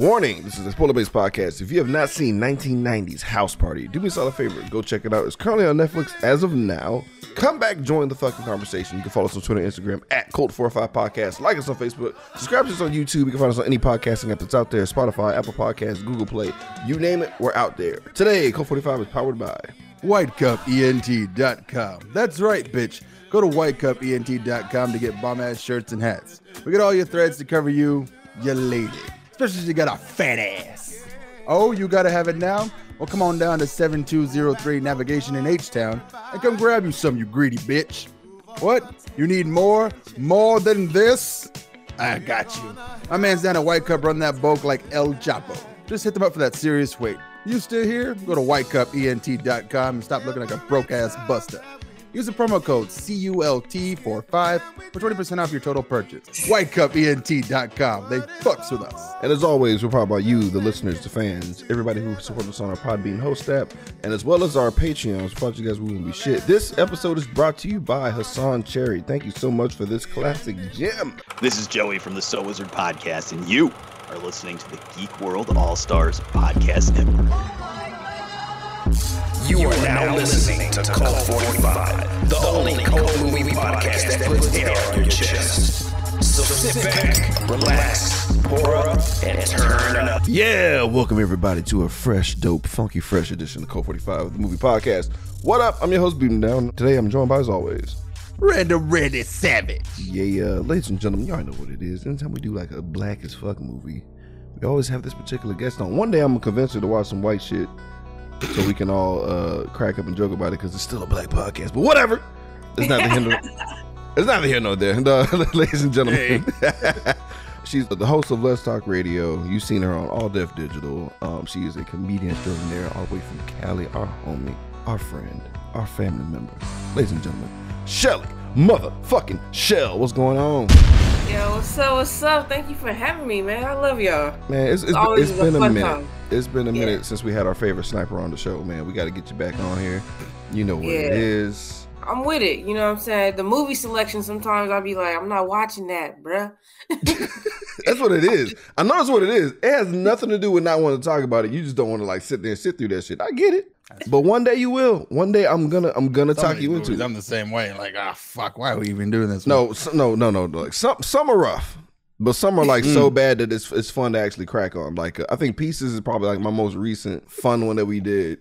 Warning, this is the Spoiler Based Podcast. If you have not seen 1990s House Party, do me a solid favor, go check it out. It's currently on Netflix as of now. Come back, join the fucking conversation. You can follow us on Twitter Instagram at Cult45 Podcast. Like us on Facebook. Subscribe to us on YouTube. You can find us on any podcasting app that's out there Spotify, Apple Podcasts, Google Play. You name it, we're out there. Today, Cult45 is powered by. WhiteCupENT.com. That's right, bitch. Go to WhiteCupENT.com to get bomb ass shirts and hats. We got all your threads to cover you, you lady. Especially if you got a fat ass. Oh, you gotta have it now? Well, come on down to 7203 Navigation in H Town and come grab you some, you greedy bitch. What? You need more? More than this? I got you. My man's down at White Cup running that bulk like El Chapo. Just hit them up for that serious weight. You still here? Go to whitecupent.com and stop looking like a broke ass buster. Use the promo code CULT45 for 20% off your total purchase. Whitecupent.com. They fucks with us. And as always, we're proud about you, the listeners, the fans, everybody who supports us on our Podbean host app, and as well as our Patreons. Without you guys, we wouldn't be shit. This episode is brought to you by Hassan Cherry. Thank you so much for this classic gem. This is Joey from the So Wizard Podcast, and you are listening to the Geek World All Stars Podcast Network. Oh You are now listening to Cult 45, the only cult movie podcast that puts air on your chest. So sit back, relax, pour up, and turn up. Yeah, welcome everybody to a fresh, dope, funky, fresh edition of Cult 45, the movie podcast. What up? I'm your host, Beating Down. Today I'm joined by, as always, Random Ready Savage. Yeah, uh, ladies and gentlemen, y'all know what it is. Anytime we do like a black as fuck movie, we always have this particular guest on. One day I'm gonna convince her to watch some white shit so we can all uh, crack up and joke about it because it's still a black podcast. But whatever. It's not the hinder. it's not the here nor there. No, ladies and gentlemen. She's the host of Let's Talk Radio. You've seen her on All Def Digital. Um, she is a comedian extraordinaire all the way from Cali, our homie, our friend, our family member. Ladies and gentlemen, Shelly, motherfucking Shell. What's going on? Yo, what's up? What's up? Thank you for having me, man. I love y'all. Man, it's, it's, it's a been a fun minute. time. It's been a Yeah. minute since we had our favorite sniper on the show, man. We got to get you back on here. You know what it Yeah. is. I'm with it. You know what I'm saying? The movie selection, sometimes I'll be like, I'm not watching that, bruh. That's what it is. I know that's what it is. It has nothing to do with not wanting to talk about it. You just don't want to like sit there and sit through that shit. I get it. But one day you will. One day I'm gonna I'm gonna Some talk you movies, into. it. I'm the same way. Like, ah, fuck, why are we even doing this? No, s- no, no, no. Like some some are rough, but some are like Mm. so bad that it's it's fun to actually crack on. Like uh, I think Pieces is probably like my most recent fun one that we did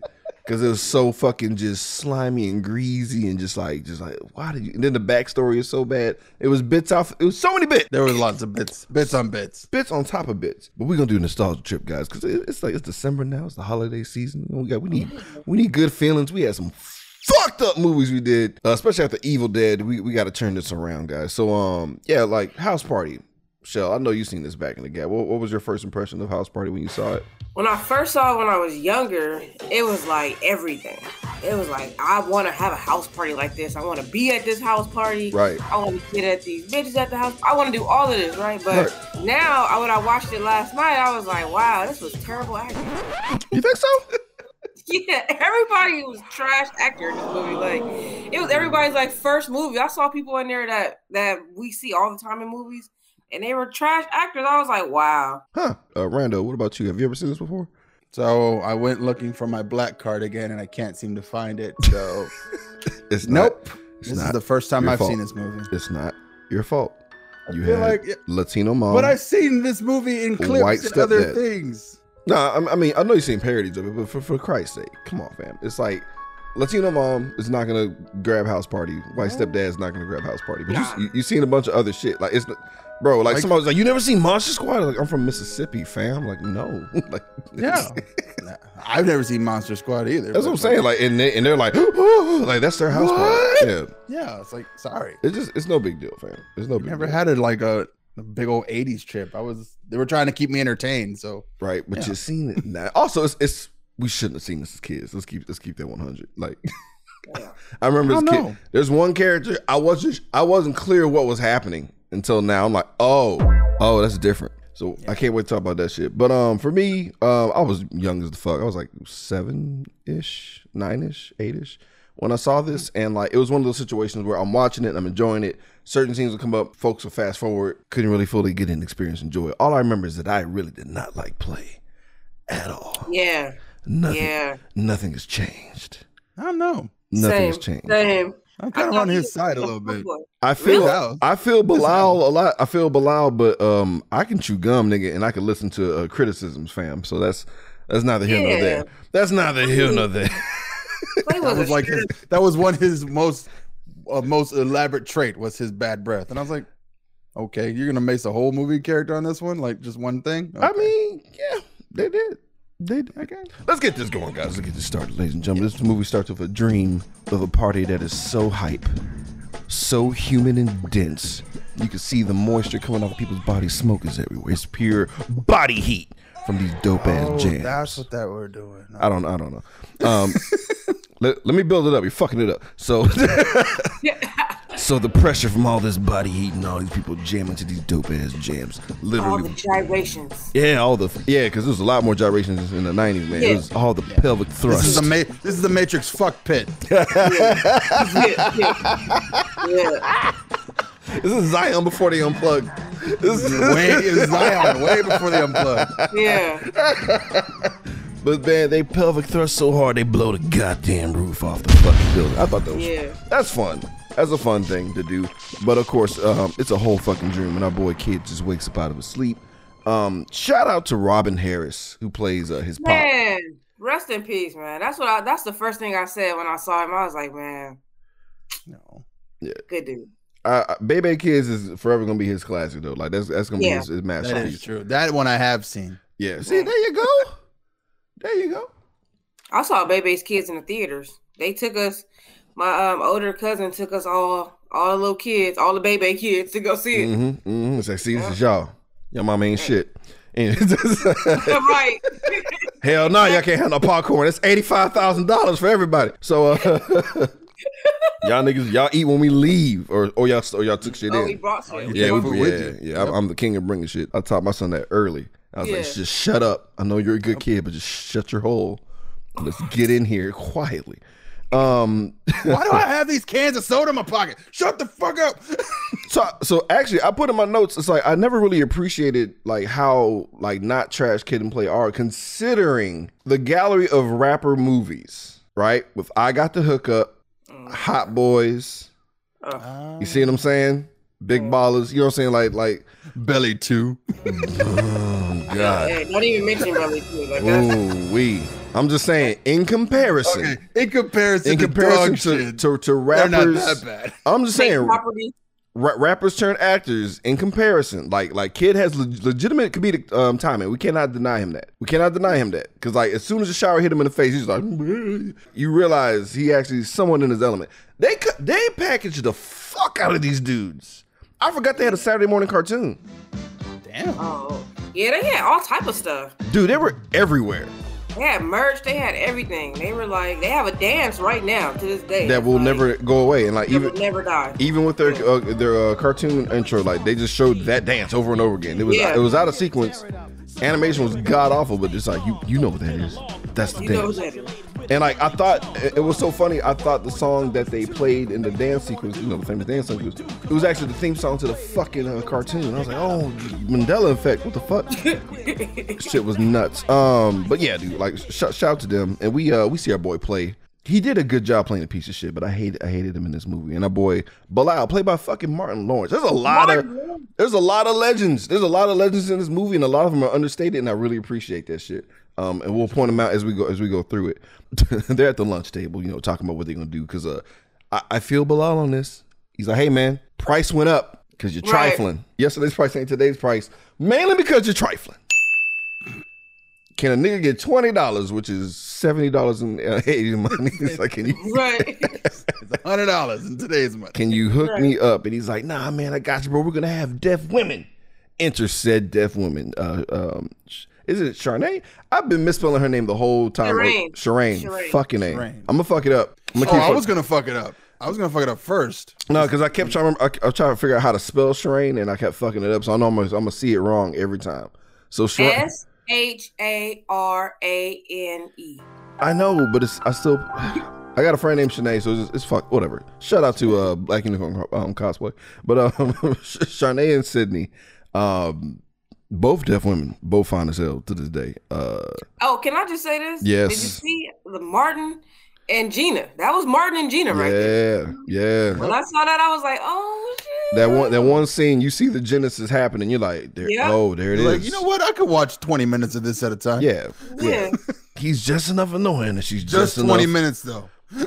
because it was so fucking just slimy and greasy and just like just like why did you? And then the backstory is so bad. It was bits off. It was so many bits. There was lots of bits, bits on bits. Bits on top of bits, but we're gonna do a nostalgia trip, guys, because it's like it's December now. It's the holiday season. We got we need we need good feelings. We had some fucked up movies we did, uh, especially after Evil Dead. We we got to turn this around, guys. So um yeah, like House Party. Shell, I know you've seen this back in the gap. What, what was your first impression of House Party when you saw it? When I first saw it when I was younger, it was like everything. It was like, I want to have a house party like this. I want to be at this house party. Right. I want to get at these bitches at the house. I want to do all of this, right? But now, I- when I watched it last night, I was like, wow, this was terrible acting. You think so? Yeah, everybody was trash actor in this movie. Like it was everybody's like first movie. I saw people in there that that we see all the time in movies, and they were trash actors. I was like, wow. Huh? Uh, Rando, what about you? Have you ever seen this before? So I went looking for my black card again, and I can't seem to find it. So It's not- nope. It's This not is the first time I've fault. seen this movie. It's not your fault. You feel had like- Latino mom. But I've seen this movie in clips White and other stepdad. things. No, I I mean I know you've seen parodies of it, but for, for Christ's sake, come on, fam. It's like Latino mom is not gonna grab house party. White stepdad's not gonna grab house party. But Nah. you, you, you seen a bunch of other shit. Like it's, not- bro. Like, Like- somebody was like, you never seen Monster Squad? Like I'm from Mississippi, fam. Like no, like Yeah. I've never seen Monster Squad either. that's what I'm saying. Like and they, and they're like, like that's their house What? party. Yeah, Yeah, it's like sorry. it's just it's no big deal, fam. It's no big Never deal. had it like a, a big old '80s trip. I was. They were trying to keep me entertained. So right, but Yeah. you've seen it now. Also, it's, it's we shouldn't have seen this as kids. Let's keep let's keep that 100. Like. I remember I as kid. know. There's one character I wasn't I wasn't clear what was happening until now. I'm like, oh, oh, that's different. So I can't wait to talk about that shit. But um, for me, um, I was young as the fuck. I was like seven ish, nine ish, eight ish when I saw this, and like it was one of those situations where I'm watching it, and I'm enjoying it. certain scenes would come up, folks would fast forward, couldn't really fully get an experience, and enjoy it. All I remember is that I really did not like play at all. Yeah. Nothing, Yeah. nothing has changed. I don't know. Nothing Same. has changed. Same. I'm kind of on his side a little bit. I feel Really? I feel Bilal a lot. I feel Bilal, but um, I can chew gum, nigga, and I can listen to uh, criticisms, fam. So that's that's neither here nor Yeah. there. That's neither here nor there. That was, was like his, that was one of his most uh, most elaborate trait was his bad breath, and I was like, okay, you're gonna make a whole movie character on this one, like just one thing. I mean, yeah, they did. They did. Okay. Let's get this going, guys. Let's get this started, ladies and gentlemen. This movie starts with a dream of a party that is so hype, so humid and dense. You can see the moisture coming off of people's bodies. Smoke is everywhere. It's pure body heat from these dope ass oh, jams. that's what that we're doing. I don't. I don't know. Um, let, let me build it up. You're fucking it up. So, so the pressure from all this body heat and all these people jamming to these dope ass jams, literally. all the gyrations. yeah, all the yeah, because there was a lot more gyrations in the '90s, man. It Yeah. was all the pelvic This thrust. is the ma- this is the Matrix fuck pit. Yeah. yeah. yeah. this is Zion before they unplugged. This is, way it's Zion, way before they unplugged. Yeah. but man, they pelvic thrust so hard they blow the goddamn roof off the fucking building. I thought that was Yeah. that's fun. That's a fun thing to do. But of course, um, it's a whole fucking dream, and our boy kid just wakes up out of his sleep. Um, shout out to Robin Harris who plays uh, his pop. Man, rest in peace, man. That's what I that's the first thing I said when I saw him. I was like, man, No. Yeah, good dude. Uh, Bebe's Kids is forever gonna be his classic though. Like that's that's gonna be his, his masterpiece. is true. That one I have seen. Yeah. See, there you go. There you go. I saw Bebe's kids in the theaters. They took us, my um older cousin took us all, all the little kids, all the baby kids to go see it. Mm-hmm. mm-hmm. It's like, see, this is y'all. Your mama ain't shit. And right. Hell no, y'all can't have no popcorn. It's eighty five thousand dollars for everybody. So uh, y'all niggas, y'all eat when we leave, or or y'all or y'all took shit oh, in. he brought some. Yeah, Take we, food yeah, yeah. I'm, I'm the king of bringing shit. I taught my son that early. I was like, just shut up. I know you're a good kid, but just shut your hole. Let's get in here quietly. Um, Why do I have these cans of soda in my pocket? Shut the fuck up. so so actually, I put in my notes. It's like I never really appreciated like how like not trash Kid 'n Play are considering the gallery of rapper movies, right? With I got the hookup, Hot Boys. You see what I'm saying? Big ballers. You know what I'm saying? Like like. Belly two. Oh God. Hey, don't even mention Belly too. Like that's Ooh, we. I'm just saying, in comparison, Okay, in comparison, in to comparison dog to, shit, to, to they're not rappers, that bad. I'm just saying, ra- rappers turn actors. In comparison, like like Kid has leg- legitimate comedic um, timing. We cannot deny him that. We cannot deny him that because like as soon as the shower hit him in the face, he's like, you realize he actually is someone in his element. They cu- they packaged the fuck out of these dudes. I forgot they had a Saturday morning cartoon. Damn. Oh, yeah, they had all type of stuff. Dude, they were everywhere. They had merch. They had everything. They were like, they have a dance right now to this day. That will Like, never go away. And like even never die. even with their uh, their uh, cartoon intro, like they just showed that dance over and over again. It was Yeah. it was out of sequence. Animation was god awful, but it's like you you know what that is. That's the You know dance. Who that is. And like I thought it was so funny. I thought the song that they played in the dance sequence, you know, the famous dance sequence, it was actually the theme song to the fucking uh, cartoon. I was like, oh, Mandela effect. What the fuck? Shit was nuts. Um, but yeah, dude, like sh- shout out to them. And we uh we see our boy play. He did a good job playing a piece of shit, but I hate I hated him in this movie. And our boy Bilal, played by fucking Martin Lawrence. There's a lot of there's a lot of legends. There's a lot of legends in this movie, and a lot of them are understated, and I really appreciate that shit. Um, and we'll point them out as we go as we go through it. They're at the lunch table, you know, talking about what they're gonna do. Cause uh, I, I feel Bilal on this. He's like, hey man, price went up because you're Right. trifling. Yesterday's price ain't today's price, mainly because you're trifling. Can a nigga get twenty dollars, which is seventy dollars in uh, eighty money? It's like, can you Right. It's a hundred dollars in today's money. can you hook me up? And he's like, Nah, man, I got you, bro. We're gonna have def women. Enter said def women. Uh, um, sh- is it Charnay? I've been misspelling her name the whole time. Shireen. Shireen. Shireen. Fucking name. Shireen. I'm gonna fuck it up. I'm gonna Oh, keep I was gonna fuck it up. I was gonna fuck it up first. no, because I kept trying. I, I was trying to figure out how to spell Shireen, and I kept fucking it up. So I know I'm gonna, I'm gonna see it wrong every time. So Shireen, S H A R A N E. I know, but it's I still I I got a friend named Shanae, so it's, it's fuck whatever. Shout out to uh Black Unicorn um, cosplay, but um Shanae and Sydney, um both def women, both fine as hell to this day. Uh Oh, can I just say this? Yes. Did you see the Martin and Gina? That was Martin and Gina right there. yeah, When yeah. I saw that, I was like, oh shit. That one that one scene, you see the genesis happening, you're like, there, Yeah. oh, there it is. Like, you know what? I could watch 20 minutes of this at a time. Yeah, Yeah. he's just enough annoying, and she's Just just, 20 enough. minutes, though.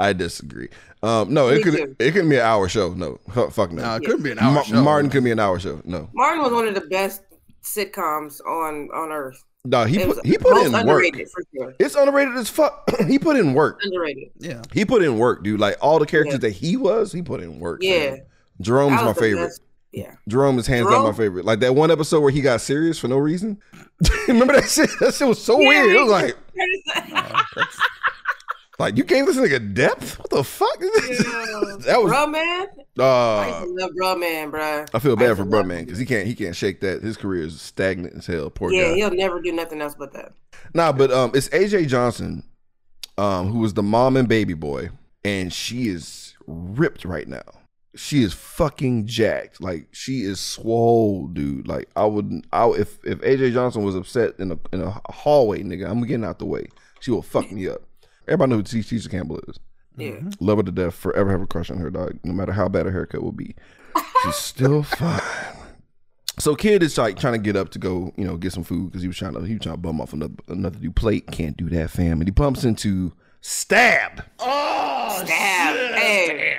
I disagree. Um, no, Me it could too. it couldn't be an hour show. No, fuck no. No, it couldn't be an hour Ma- show. Martin could be an hour show. No, Martin was one of the best sitcoms on on earth. no, he It put was he put in work. for sure. It's underrated as fuck. he put in work. Underrated. Yeah. He put in work, dude. Like all the characters Yeah. that he was, he put in work. Yeah. man. Jerome's my favorite. best. Yeah. Jerome is hands down my favorite. Like that one episode where he got serious for no reason. Remember that shit? That shit was so Yeah, weird. It was like, like you gave this nigga depth. What the fuck? that was. Bruh man. I Uh, to love Bruh man, bro. I feel bad used for Bruh Man because he can't he can't shake that. His career is stagnant as hell. Poor Yeah, guy. he'll never do nothing else but that. Nah, but um, it's AJ Johnson, um, who was the mom and baby boy, and she is ripped right now. She is fucking jacked. Like she is swole, dude. Like I would, I if if AJ Johnson was upset in a in a hallway, nigga, I'm getting out the way. She will fuck me up. Everybody knows who Tisha Campbell is. Yeah. Mm-hmm. Love her to death. Forever have a crush on her, dog. No matter how bad her haircut will be, she's still fine. So kid is like trying to get up to go, you know, get some food because he was trying to he was trying to bum off another another new plate. Can't do that, fam. And he bumps into Stab. Oh, Stab. Hey.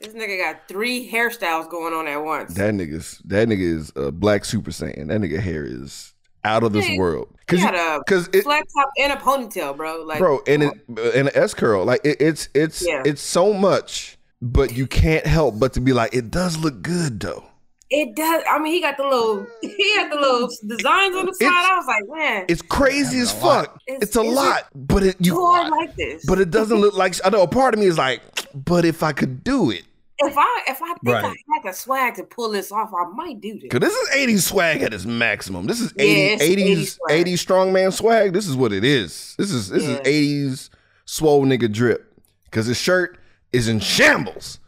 This nigga got three hairstyles going on at once. That nigga's that nigga is a black super saiyan. That nigga hair is out of this Yeah, world. Cause had you- cause it, flat top and a ponytail, bro. Like, bro, and it uh, and an S curl. Like it, it's it's Yeah. it's so much, but you can't help but to be like, it does look good though. it does. I mean, he got the little, he had the little designs on the side. It's- I was like, man, It's crazy as fuck. It's, It's- a is it- lot, but it you oh, do I like this? but it doesn't look like I know. A part of me is like, but if I could do it, if I, if I think Right. I had the swag to pull this off, I might do this. Cause this is 80s swag at its maximum. This is Yeah, 80, it's 80s 80s swag. 80s strongman swag. This is what it is. This is this Yeah. is 80s swole nigga drip. Cause his shirt is in shambles,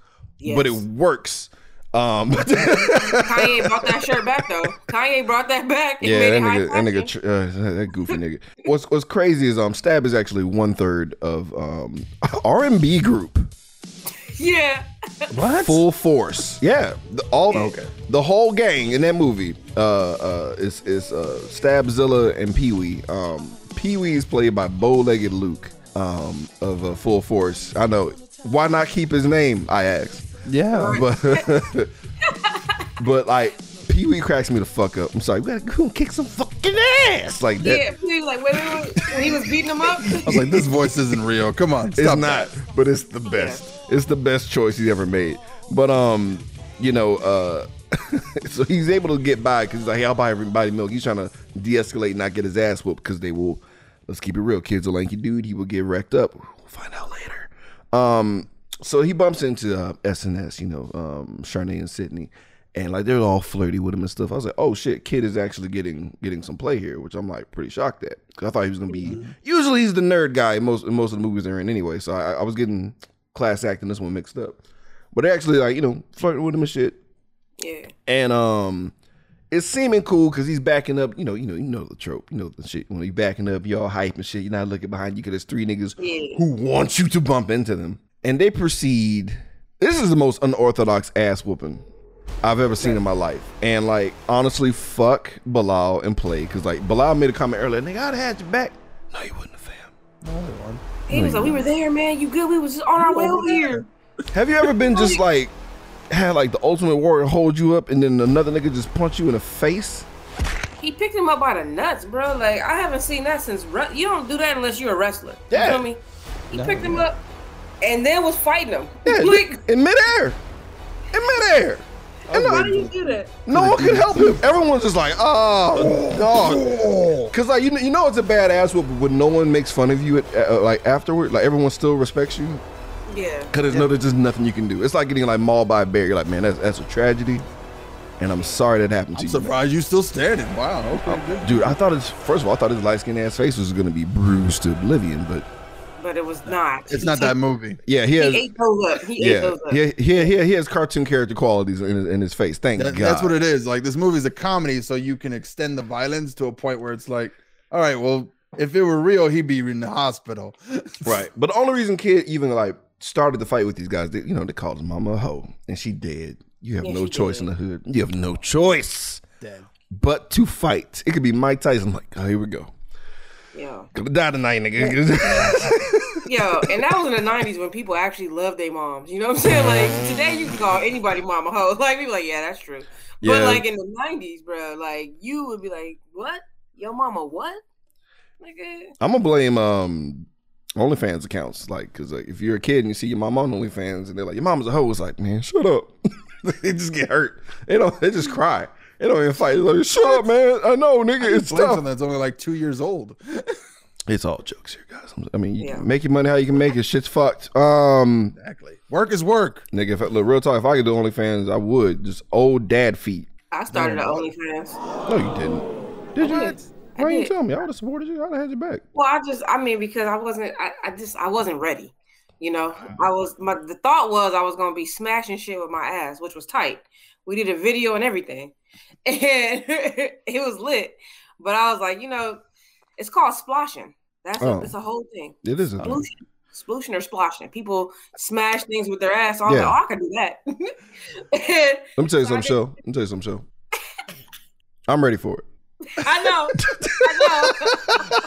but it works. Um, Kanye brought that shirt back though. Kanye brought that back. and yeah, made that nigga, that nigga, uh, that goofy nigga. What's what's crazy is um, Stab is actually one third of um R and B group. Yeah. What? Full force. Yeah. The, all Okay. the whole gang in that movie uh uh is is uh Stabzilla and Pee Wee. Um Pee Wee is played by bow legged Luke um of uh, Full Force. I know. Why not keep his name? I asked. Yeah. But but like Pee Wee cracks me the fuck up. I'm sorry, we gotta go and kick some fucking ass like that. Yeah. He was like, wait, wait, wait. When he was beating him up. I was like, this voice isn't real. Come on. It's Stop not, that. but it's the best. It's the best choice he's ever made. But um, you know, uh, so he's able to get by because he's like, hey, I'll buy everybody milk. He's trying to de-escalate, and not get his ass whooped because they will. Let's keep it real. Kid's a lanky dude. He will get wrecked up. We'll find out later. Um, so he bumps into uh, SNS, you know, um, Charnay and Sydney, and like they're all flirty with him and stuff. I was like, oh shit, kid is actually getting getting some play here, which I'm like pretty shocked at because I thought he was gonna be. Usually he's the nerd guy in most in most of the movies they're in anyway. So I, I was getting class act and this one mixed up, but they're actually like you know flirting with him and shit, Yeah. and um. It's seeming cool because he's backing up. You know, you know, you know the trope. You know the shit. When he's backing up, you all hype and shit. You're not looking behind you because there's three niggas Yeah. who want you to bump into them. And they proceed. This is the most unorthodox ass whooping I've ever seen in my life. And like, honestly, fuck Bilal and play. Cause like Bilal made a comment earlier, nigga, I'd have had your back. No, you wouldn't have, fam. He was like, we were there, man. You good? We was just on our way over here. Have you ever been just like had like the ultimate warrior hold you up and then another nigga just punch you in the face? He picked him up by the nuts, bro. Like I haven't seen that since. Re- you don't do that unless you're a wrestler. Yeah. You feel me? He picked him up and then was fighting him. Yeah, like, in midair. In midair. And how no, do you do that? no one can help him. Everyone's just like, oh, dog. Cause like you know, you know it's a bad ass whoop when no one makes fun of you at, uh, like afterward. Like everyone still respects you. Yeah. Cause there's no, there's just nothing you can do. It's like getting like mauled by a bear. You're like, man, that's that's a tragedy. and I'm sorry that happened to you. I'm you. man. surprised you still standing. Wow. Okay. Good. Dude, I thought his first of all, I thought his light skinned ass face was gonna be bruised to oblivion, but but it was not. It's not that movie. yeah, he He has ate those up. He ate yeah, those up. he, he, he, he has cartoon character qualities in his, in his face. Thank That- God. that's what it is. Like this movie's a comedy, so you can extend the violence to a point where it's like, all right, well, if it were real, he'd be in the hospital. Right. But the only reason kid even like started the fight with these guys, they, you know, they called his mama a hoe and she dead. You have Yeah, no choice did. in the hood. You have no choice Dead. but to fight. It could be Mike Tyson. Like, oh, here we go. Yeah. Gonna die tonight, nigga. Yo, and that was in the '90s when people actually loved their moms. You know what I'm saying? Like today, you can call anybody mama hoe. Like people, like yeah, that's true. But Yeah. like in the '90s, bro, like you would be like, what? Your mama what? Nigga. I'm gonna blame um OnlyFans accounts, like, cause like if you're a kid and you see your mom on OnlyFans and they're like, your mom's a hoe, it's like, man, shut up. they just get hurt. They don't. They just cry. They don't even fight. They're like, shut up, man. I know, nigga. It's tough. something that's only like two years old. It's all jokes here, guys. I mean, you Yeah. can make your money how you can make it. Shit's fucked. Um, Exactly. Work is work. nigga, if I, look, real talk, if I could do OnlyFans, I would. Just old dad feet. I started at No. OnlyFans. No, you didn't. Did you? did. I Why you did. tell me? I would have supported you. I'd have had your back. Well, I just, I mean, because I wasn't, I, I just, I wasn't ready. You know, I was, my, the thought was I was gonna be smashing shit with my ass, which was tight. We did a video and everything, and it was lit. But I was like, you know, it's called splashing. That's Oh. a, it's a whole thing. It is a thing. Splooshing, splooshing or splashing. People smash things with their ass. So I was Yeah. like, oh, I can do that. And Let me tell you So I something, show. Let me tell you something, show. I'm ready for it. I know,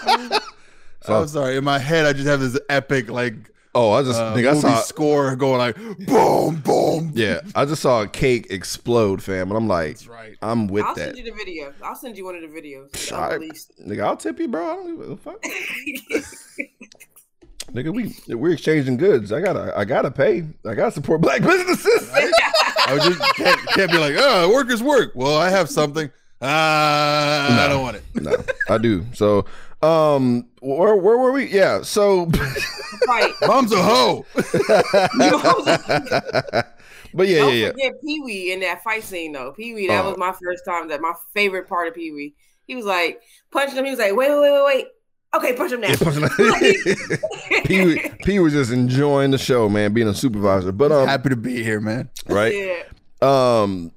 I know. So- I'm sorry. In my head, I just have this epic like Oh, I just uh, nigga, I movie saw. score going like boom, boom. Yeah, I just saw a cake explode, fam, and I'm like, That's right. I'm with I'll that. send you the video. I'll send you one of the videos. All I'll Nigga, I'll tip you, bro. I don't give a fuck. Nigga, we we're exchanging goods. I gotta I gotta pay. I gotta support black businesses. I just can't, can't be like, oh, work is work. Well, I have something. Ah, I don't want it. no, I do. So, um, where where were we? Yeah. So, Right. Mom's a hoe. but yeah, Don't yeah, yeah. forget Pee Wee in that fight scene though. Pee Wee, that Oh. was my first time. That my favorite part of Pee Wee. He was like punching him. He was like, wait, wait, wait, wait, wait. Okay, punch him now. Pee Wee- Pee was just enjoying the show, man, being a supervisor. But um, Happy to be here, man. right. yeah. Um,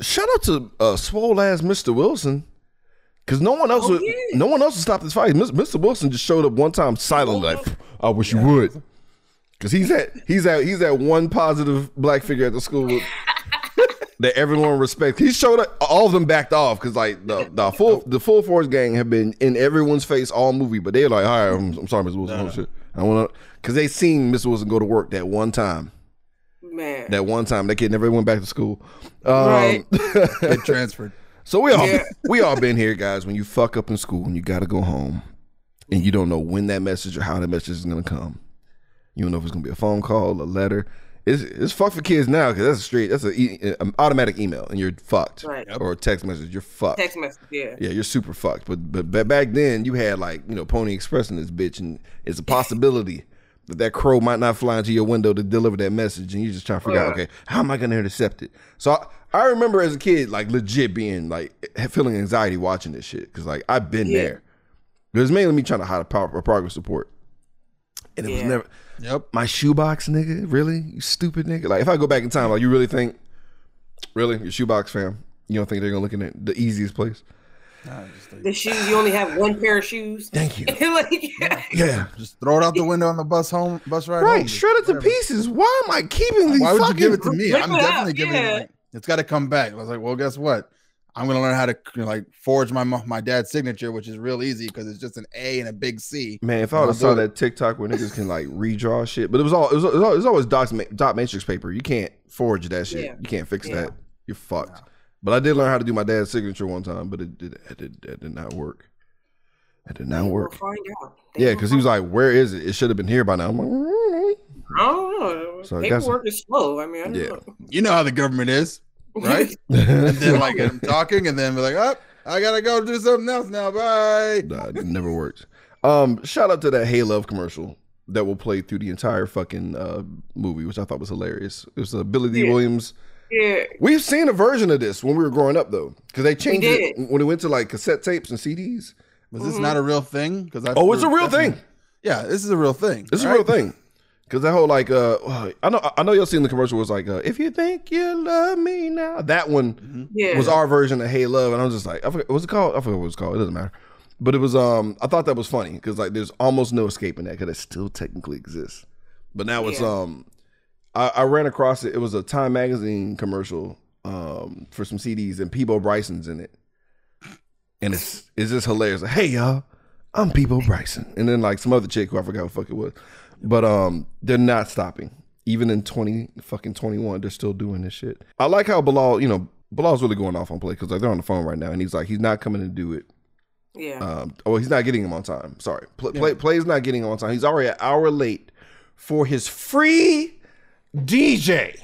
shout out to uh, swole ass Mr. Wilson, because no one else Oh, would, yeah. no one else would stop this fight. Mr. Wilson just showed up one time silently, like, I wish you would, because he's at he's at he's at one positive black figure at the school that everyone respects. He showed up, all of them backed off because like the the full the full force gang have been in everyone's face all movie, but they're like, all right, I'm, I'm sorry, Mr. Wilson, oh shit, I want to, because they seen Mr. Wilson go to work that one time. Man. That one time, that kid never went back to school. Um, Right. Get transferred. So we all Yeah. we all been here, guys. When you fuck up in school and you got to go home, and you don't know when that message or how that message is gonna come. You don't know if it's gonna be a phone call, a letter. It's it's fuck for kids now because that's a straight that's a e- an um, automatic email and you're fucked, Right. Or a text message you're fucked. Text message. Yeah. Yeah, you're super fucked. But but back then you had like you know Pony Express in this bitch, and it's a possibility that that crow might not fly into your window to deliver that message, and you're just trying to figure out, okay, how am I gonna intercept it? So I, I remember as a kid, like legit being like feeling anxiety watching this shit because like I've been Yeah. there. It was mainly me trying to hide a power a progress report, and it was never Yep. my shoebox, nigga. Really, you stupid nigga. Like if I go back in time, like you really think, really, your shoebox fam, you don't think they're gonna look in at the easiest place? Nah, like, The shoes. You only have one pair of shoes. Thank you. like, Yeah. just throw it out the window on the bus home, bus ride. Right, home. shred it to pieces. Why am I keeping these? Why would you give it to me? I'm definitely out, giving yeah. it. It's got to come back. I was like, well, guess what? I'm gonna learn how to you know, like forge my my dad's signature, which is real easy because it's just an A and a big C. Man, if I would have saw it. that TikTok where niggas can like redraw shit, but it was all it was, it was, al- it was always dot, dot matrix paper. You can't forge that shit. Yeah. You can't fix Yeah. that. You're fucked. But I did learn how to do my dad's signature one time, but it did it did, it did not work. It did not work. find out. They Yeah, because he was like, "Where is it? It should have been here by now." I'm like. I don't know. So Paperwork is slow. I mean, I Yeah. know. You know how the government is, right? and then like I'm talking, and then be like, oh, I gotta go do something else now. Bye. Nah, it never works. Um, shout out to that Hey Love commercial that will play through the entire fucking uh, movie, which I thought was hilarious. It was uh, Billy Dee Yeah. Williams Yeah. We've seen a version of this when we were growing up though, because they changed it when it went to like cassette tapes and CDs. Was this not a real thing? Because Oh, it's a real thing. Yeah, this is a real thing. It's a real thing. Cause that whole like uh I know I know y'all seen the commercial was like uh, if you think you love me now that one Yeah. was our version of Hey Love and I was just like I forget what's it called I forget what it was called it doesn't matter but it was um I thought that was funny because like there's almost no escaping that because it still technically exists but now it's um I, I ran across it it was a Time magazine commercial um for some CDs and Peabo Bryson's in it and it's it's just hilarious like, hey y'all I'm Peabo Bryson and then like some other chick who I forgot what the fuck it was but um, they're not stopping. Even in twenty fucking twenty one, they're still doing this shit. I like how Bilal, you know, Bilal's really going off on play because like they're on the phone right now, and he's like, he's not coming to do it. yeah. Um, oh, he's not getting him on time. Sorry, play, play play's not getting him on time. He's already an hour late for his free DJ.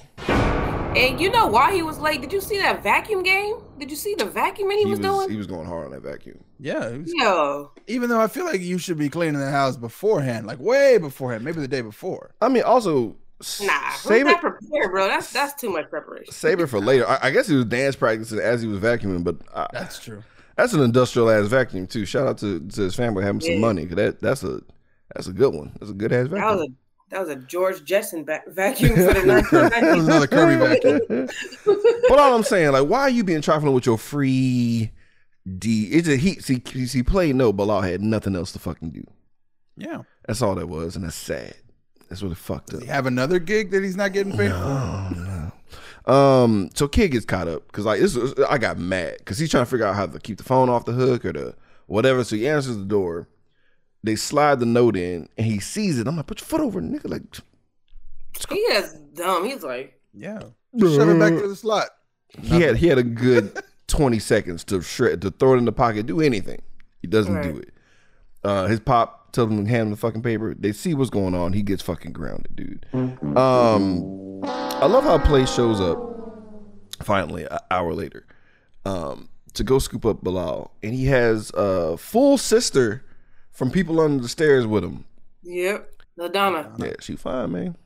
and you know why he was late? Did you see that vacuum game? Did you see the vacuuming he, He was, was doing? he was going hard on that vacuum. Yeah. it was- Yo. Even though I feel like you should be cleaning the house beforehand, like way beforehand, maybe the day before. I mean, also s- Nah. Who's save it prepared, bro? That's that's too much preparation. save it for later. I, I guess he was dance practicing as he was vacuuming, but I, That's true. That's an industrial ass vacuum too. Shout out to, to his family having some money. money. 'cause that that's a that's a good one. That's a good ass That was vacuum. A that was a George Jetson va- vacuum for the That was 1990s. another Kirby vacuum. but all I'm saying, like, why are you being trifling with your free D? It's a he. See, he played no, Bilal had nothing else to fucking do. Yeah. That's all that was, and that's sad. That's really fucked up. Does he have another gig that he's not getting paid for? Oh, no. Um, so kid gets caught up because like this, was, I got mad because he's trying to figure out how to keep the phone off the hook or the whatever. So he answers the door. They slide the note in, and he sees it. I'm like, put your foot over, nigga. Like, he is dumb. He's like, Yeah. Shove it back to the slot. he had he had a good 20 seconds to shred to throw it in the pocket, do anything. He doesn't do it. Uh, his pop tells him to hand him the fucking paper. They see what's going on. He gets fucking grounded, dude. Um, I love how Play shows up finally an hour later um, to go scoop up Bilal, and he has a full sister from people under the stairs with him. yep. LaDonna. Yeah, she fine, man.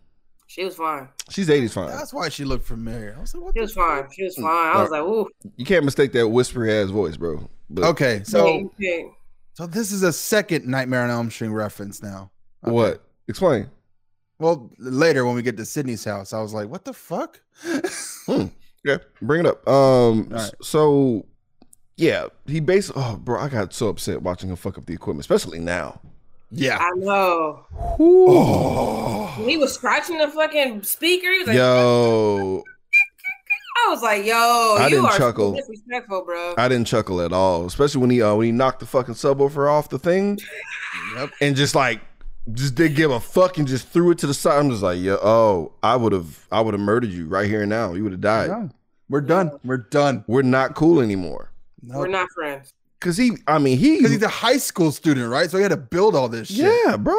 She was fine. She's 80s fine. That's why she looked familiar. I was like, what She the was fine. She was fine. I was like, ooh. You can't mistake that whispery ass voice, bro. But Okay, so okay. so this is a second Nightmare on Elm Street reference now. Okay. what? Explain. Well, later when we get to Sydney's house, I was like, what the fuck? Yeah, bring it up. Um, right. so yeah, he basically. Oh, bro, I got so upset watching him fuck up the equipment, especially now. yeah. I know. Oh, He was scratching the fucking speaker. He was like, yo, I was like, yo, I you didn't are chuckle. disrespectful, bro. I didn't chuckle at all, especially when he uh, when he knocked the fucking subwoofer off the thing Yep. and just like just didn't give a fuck and just threw it to the side. I'm just like, "Yo, oh, I would have, I would have murdered you right here and now. You would have died. Done. We're done. We're done. We're not cool anymore. No. We're not friends. Cause he, I mean, he, Because he's a high school student, right? So he had to build all this shit. Yeah, bro.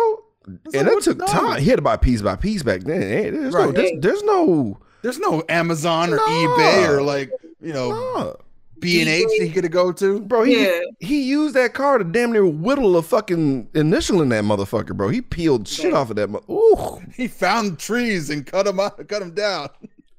It's and like, that took no. time. He had to buy piece by piece back then. Hey, there's, no, Right. there's, there's no, There's no Amazon or No. eBay or like, you know, nah. B and H that he could go to. bro. He Yeah. he used that car to damn near whittle a fucking initial in that motherfucker, bro. He peeled shit off of that. Mo- Ooh, He found trees and cut them out, cut them down.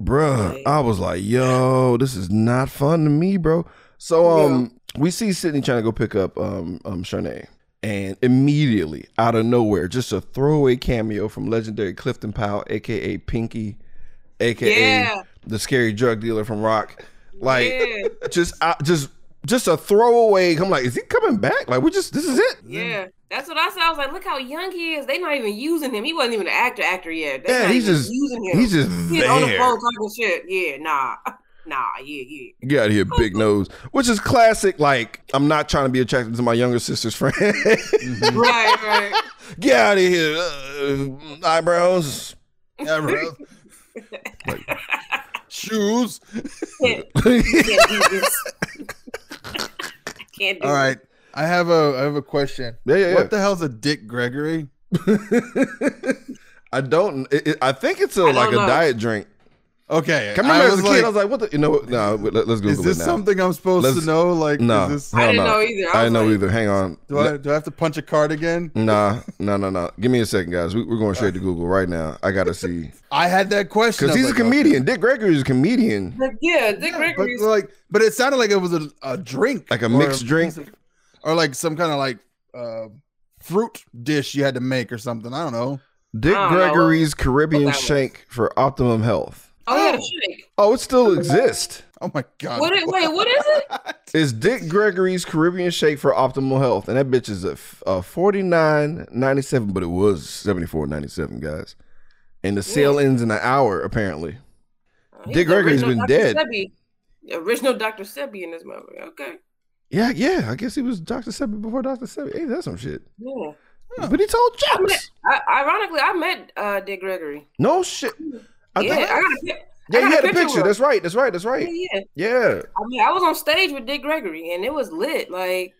bruh. I was like, yo, this is not fun to me, bro. So um, we see Sydney trying to go pick up um um Shanae. And immediately, out of nowhere, just a throwaway cameo from legendary Clifton Powell, aka Pinky, aka Yeah. the scary drug dealer from Rock. Like Yeah. just out, just just a throwaway. I'm like, is he coming back? Like we just this is it. Yeah, that's what I said. I was like, look how young he is. They not even using him. He wasn't even an actor actor yet. They Yeah, he's just using him. he's just He's on the phone talking shit. Yeah, nah, nah, yeah, yeah. Get out of here, big nose. Which is classic. Like I'm not trying to be attracted to my younger sister's friend. Mm-hmm. right, right. Get out of here, uh, eyebrows. Yeah, bro. Shoes. Can't, can't do this. can't do All right. I have a I have a question. Yeah, yeah, yeah. What the hell's a Dick Gregory? I don't. It, it- I think it's a I like a know. diet drink. Okay. I remember I as a was kid, like, I was like, "What the? You know? what? No, let, us Google is this it now." something I'm supposed Let's- to know? Like, No, is this, I hell didn't no. know either. I I didn't know either. Hang on. do I do I have to punch a card again? Nah, no, no, no. Give me a second, guys. We, we're going straight to Google right now. I gotta see I had that question because I was he's a like, okay. comedian. Dick Gregory is a comedian. But yeah, Dick But Gregory's like, but it sounded like it was a, a drink, Like a or mixed drink? of- or like some kind of like uh, fruit dish you had to make or something. I don't know. Dick I don't know. Gregory's Caribbean What that was. Shake for optimum health. Oh yeah. Oh, it still exists. Oh my god! What? Wait, what is it? It's Dick Gregory's Caribbean Shake for optimal health, and that bitch is a, f- a forty nine ninety seven, but it was seventy four ninety seven, guys. And the sale ends in an hour, apparently. He's Dick Gregory's been Dr. dead. Sebi. Original Dr. Sebi in this movie. Okay. Yeah, yeah. I guess he was Doctor Sebi before Doctor Sebi. Hey, that's some shit. Yeah. But he told I met, jokes. I, ironically, I met uh, Dick Gregory. No shit. I yeah, think. I got a, pic- Yeah, you had a picture. with That's right. That's right. That's right. Yeah, yeah. Yeah. I mean, I was on stage with Dick Gregory, and it was lit. Like,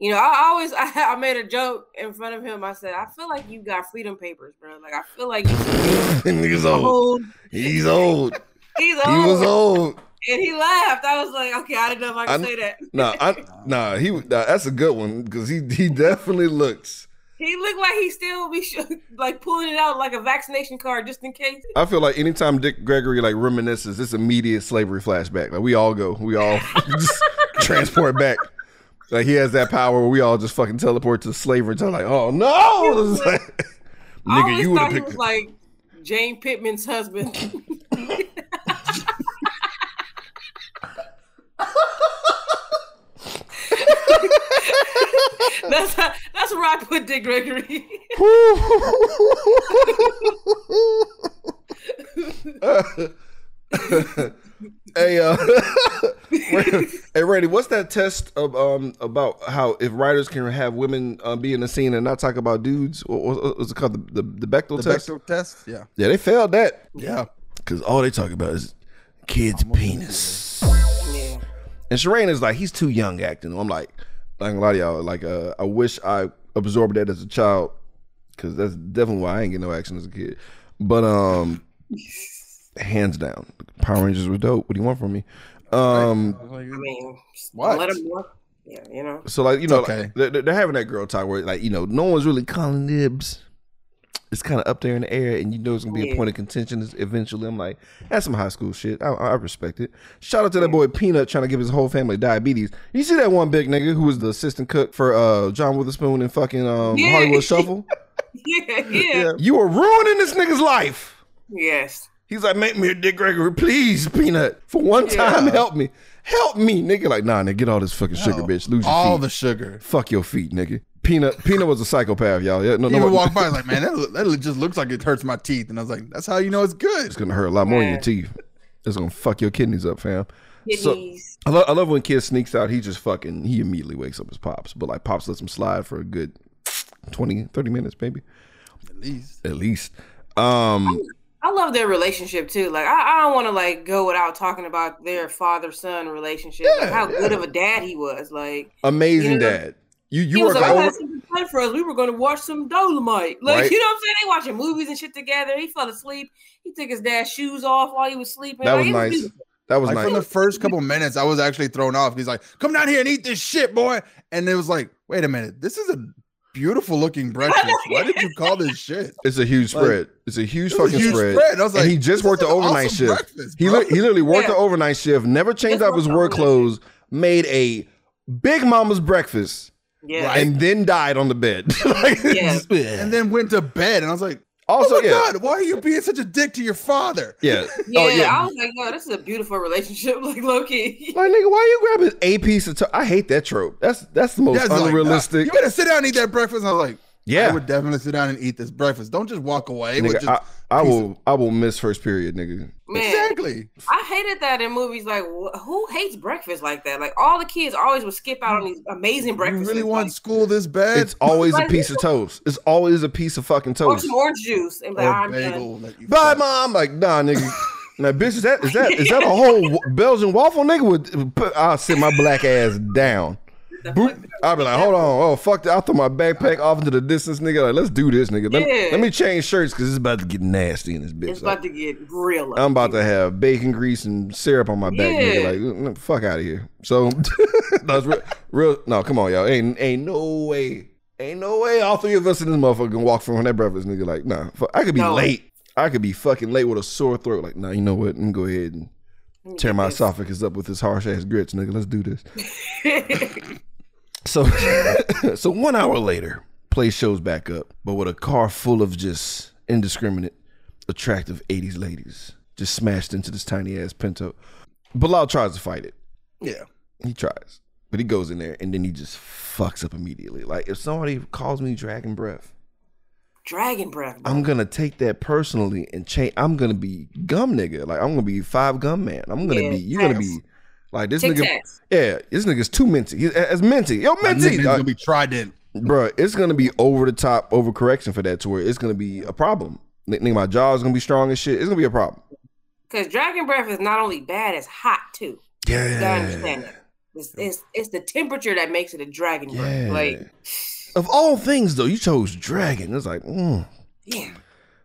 you know, I always I, I made a joke in front of him. I said, I feel like you got freedom papers, bro. Like, I feel like you Nigga's old. He's old. He's old. He's He old. was old. And he laughed. I was like, okay, I didn't know if I could I- say that. Nah, I, nah. He. Nah, that's a good one because he he definitely looks. He looked like he still be like pulling it out like a vaccination card just in case. I feel like anytime Dick Gregory like reminisces, it's immediate slavery flashback. Like we all go, we all just transport back. Like he has that power where we all just fucking teleport to slavery until like, oh no, It's like, nigga, you would have picked. was like Jane Pittman's husband. that's how, that's where I put Dick Gregory. hey, uh, hey, Randy, what's that test of um about how if writers can have women uh, be in the scene and not talk about dudes? What, what, what's it called? The the, the Bechdel The test. Bechdel test. Yeah. Yeah, they failed that Yeah. because all they talk about is kids' penis. yeah. And Shireen is like, he's too young acting. I'm like, like a lot of y'all, like, uh, I wish I absorbed that as a child, because that's definitely why I ain't get no action as a kid. But um, hands down, Power Rangers were dope. What do you want from me? Um, I mean, What? let him work. Yeah, you know. so like you know, okay. like, they're, they're having that girl talk where like you know, no one's really calling dibs. It's kind of up there in the air, and you know it's gonna be a point of contention eventually. I'm like, that's some high school shit. I, I respect it. Shout out to that boy Peanut trying to give his whole family diabetes. You see that one big nigga who was the assistant cook for uh, John Witherspoon and fucking um, Yeah. Hollywood Shuffle? Yeah, yeah. You are ruining this nigga's life. Yes. He's like, make me a Dick Gregory, please, Peanut. For one time, help me. Help me, nigga. Like, nah, nigga, get all this fucking sugar, No. bitch. Lose your All feet. the sugar. Fuck your feet, nigga. Peanut Peanut was a psychopath, y'all. Yeah, no, He no, would walk by, I was like, man, that, look- that just looks like it hurts my teeth. And I was like, that's how you know it's good. it's gonna hurt a lot more than your teeth. It's gonna fuck your kidneys up, fam. So- Kidneys. I, lo- I love when kid sneaks out. He just fucking he immediately wakes up his pops, but like pops lets him slide for a good 20, 30 minutes, maybe At least. at least. Um, I love their relationship too. Like I, I don't want to like go without talking about their father son relationship. like Yeah, how yeah. good of a dad he was. Like amazing You know, dad. You he you was work like, I over. had something planned for us. We were going to watch some Dolomite. Like Right. you know what I'm saying? They watching movies and shit together. He fell asleep. He took his dad's shoes off while he was sleeping. That Like, was it nice. beautiful. That was Like nice. from the first couple minutes, I was actually thrown off. He's like, "Come down here and eat this shit, boy." And it was like, "Wait a minute, this is a beautiful looking breakfast. Why did you call this shit?" It's a huge Like, spread. It's a huge It was a fucking huge spread. spread. I was like, and he just worked the overnight awesome shift. He li- he literally worked the overnight shift. Never changed Just out his work clothes. Made a big mama's breakfast Yeah. Right. and then died on the bed. Like, Yeah. and then went to bed, and I was like, also, "Oh my yeah, god, why are you being such a dick to your father?" yeah. Yeah, Oh, yeah. I was like, yo, this is a beautiful relationship. Like low key. Like nigga, why you grabbing a piece of? To- I hate that trope. That's that's the most Yeah, it's like, unrealistic. "Uh, you better sit down and eat that breakfast. And I was like, yeah, I would definitely sit down and eat this breakfast. Don't just walk away with nigga, just I, I piece will I will miss first period, nigga. Man, exactly. I hated that in movies. Like, wh- who hates breakfast like that? Like, all the kids always would skip out on these amazing You breakfasts. really want like, school this bad? It's always a piece of toast. It's always a piece of fucking or toast. some orange juice. And be or like, I'm bagel that Bye, fuck. mom. Like, nah, nigga. Now, bitch, is that is that is that a whole Belgian waffle, nigga? Would put, I'll sit my black ass down. Boop. I'll be like, hold on, oh fuck that. I'll throw my backpack off into the distance, nigga. Like, let's do this, nigga. Let, Yeah. let me change shirts because it's about to get nasty in this bitch. It's about to get real. I'm about to have bacon grease and syrup on my back, nigga. Like, fuck out of here. So, that's real, real. No, come on, y'all. Ain't ain't no way. Ain't no way all three of us in this motherfucker can walk from that breakfast, nigga. Like, nah. Fuck, I could be No. late. I could be fucking late with a sore throat. Like, nah, you know what? Let me go ahead and tear my esophagus up with this harsh ass grits, nigga. Let's do this. So, so one hour later, Play shows back up, but with a car full of just indiscriminate, attractive '80s ladies, just smashed into this tiny ass Pinto. Bilal tries to fight it. Yeah. He tries, but he goes in there and then he just fucks up immediately. Like if somebody calls me dragon breath, Dragon breath. bro. I'm gonna take that personally and change. I'm gonna be gum nigga. Like I'm gonna be five gum man. I'm gonna Yeah, be. You're gonna be like this Tic nigga. Tacs. Yeah, this nigga's too minty. He's as minty. Yo, minty. nickname's Uh, gonna be Trident. Bruh, it's gonna be over the top overcorrection for that to where it's gonna be a problem. Nigga, my jaw's gonna be strong as shit. It's gonna be a problem. Because dragon breath is not only bad, it's hot too. You gotta understand that. It's, it's it's the temperature that makes it a dragon breath. Like, Of all things, though, you chose dragon. It's like, mm, yeah.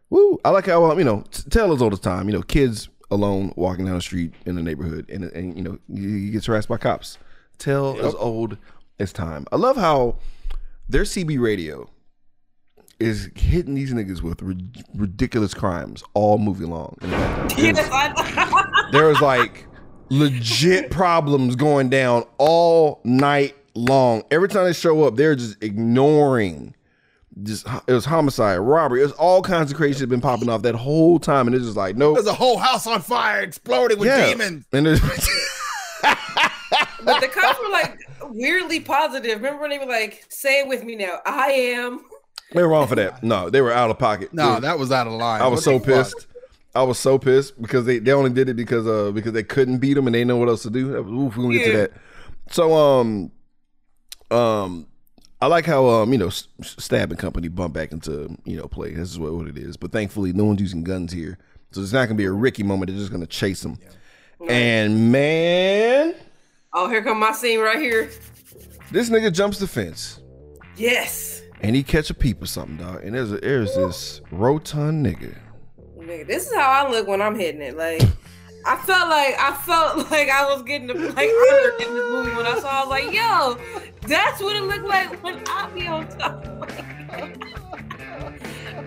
woo. I like how um, you know, t- tell us all the time. You know, kids alone walking down the street in the neighborhood, and and you know, he he gets harassed by cops. Tell as old as time. I love how their CB radio is hitting these niggas with rid- ridiculous crimes all movie long. in the background. It is- Yes, I, there was like legit problems going down all night long. Every time they show up, they're just ignoring. Just it was homicide, robbery. It was all kinds of crazy shit been popping off that whole time, and it's just like no, There's a whole house on fire exploding with yeah. demons. And there's, but the cops were like weirdly positive. Remember when they were like, "Say it with me now." I am. they were wrong for that. No, they were out of pocket. No, Dude, that was out of line. I was What so the fuck? pissed. I was so pissed because they, they only did it because uh because they couldn't beat them and they know what else to do. That was- Oof, we gonna get to that. So um um I like how um you know S- stabbing company bump back into you know play. This is what, what it is. But thankfully no one's using guns here, so it's not gonna be a Ricky moment. They're just gonna chase them. And man, Oh, here come my scene right here. this nigga jumps the fence Yes. and he catch a peep or something, dog. And there's a, there's this rotund nigga. Nigga, this is how I look when I'm hitting it. Like, I felt like I felt like I was getting the like honored in this movie when I saw. I was like, yo, that's what it looked like when I be on top.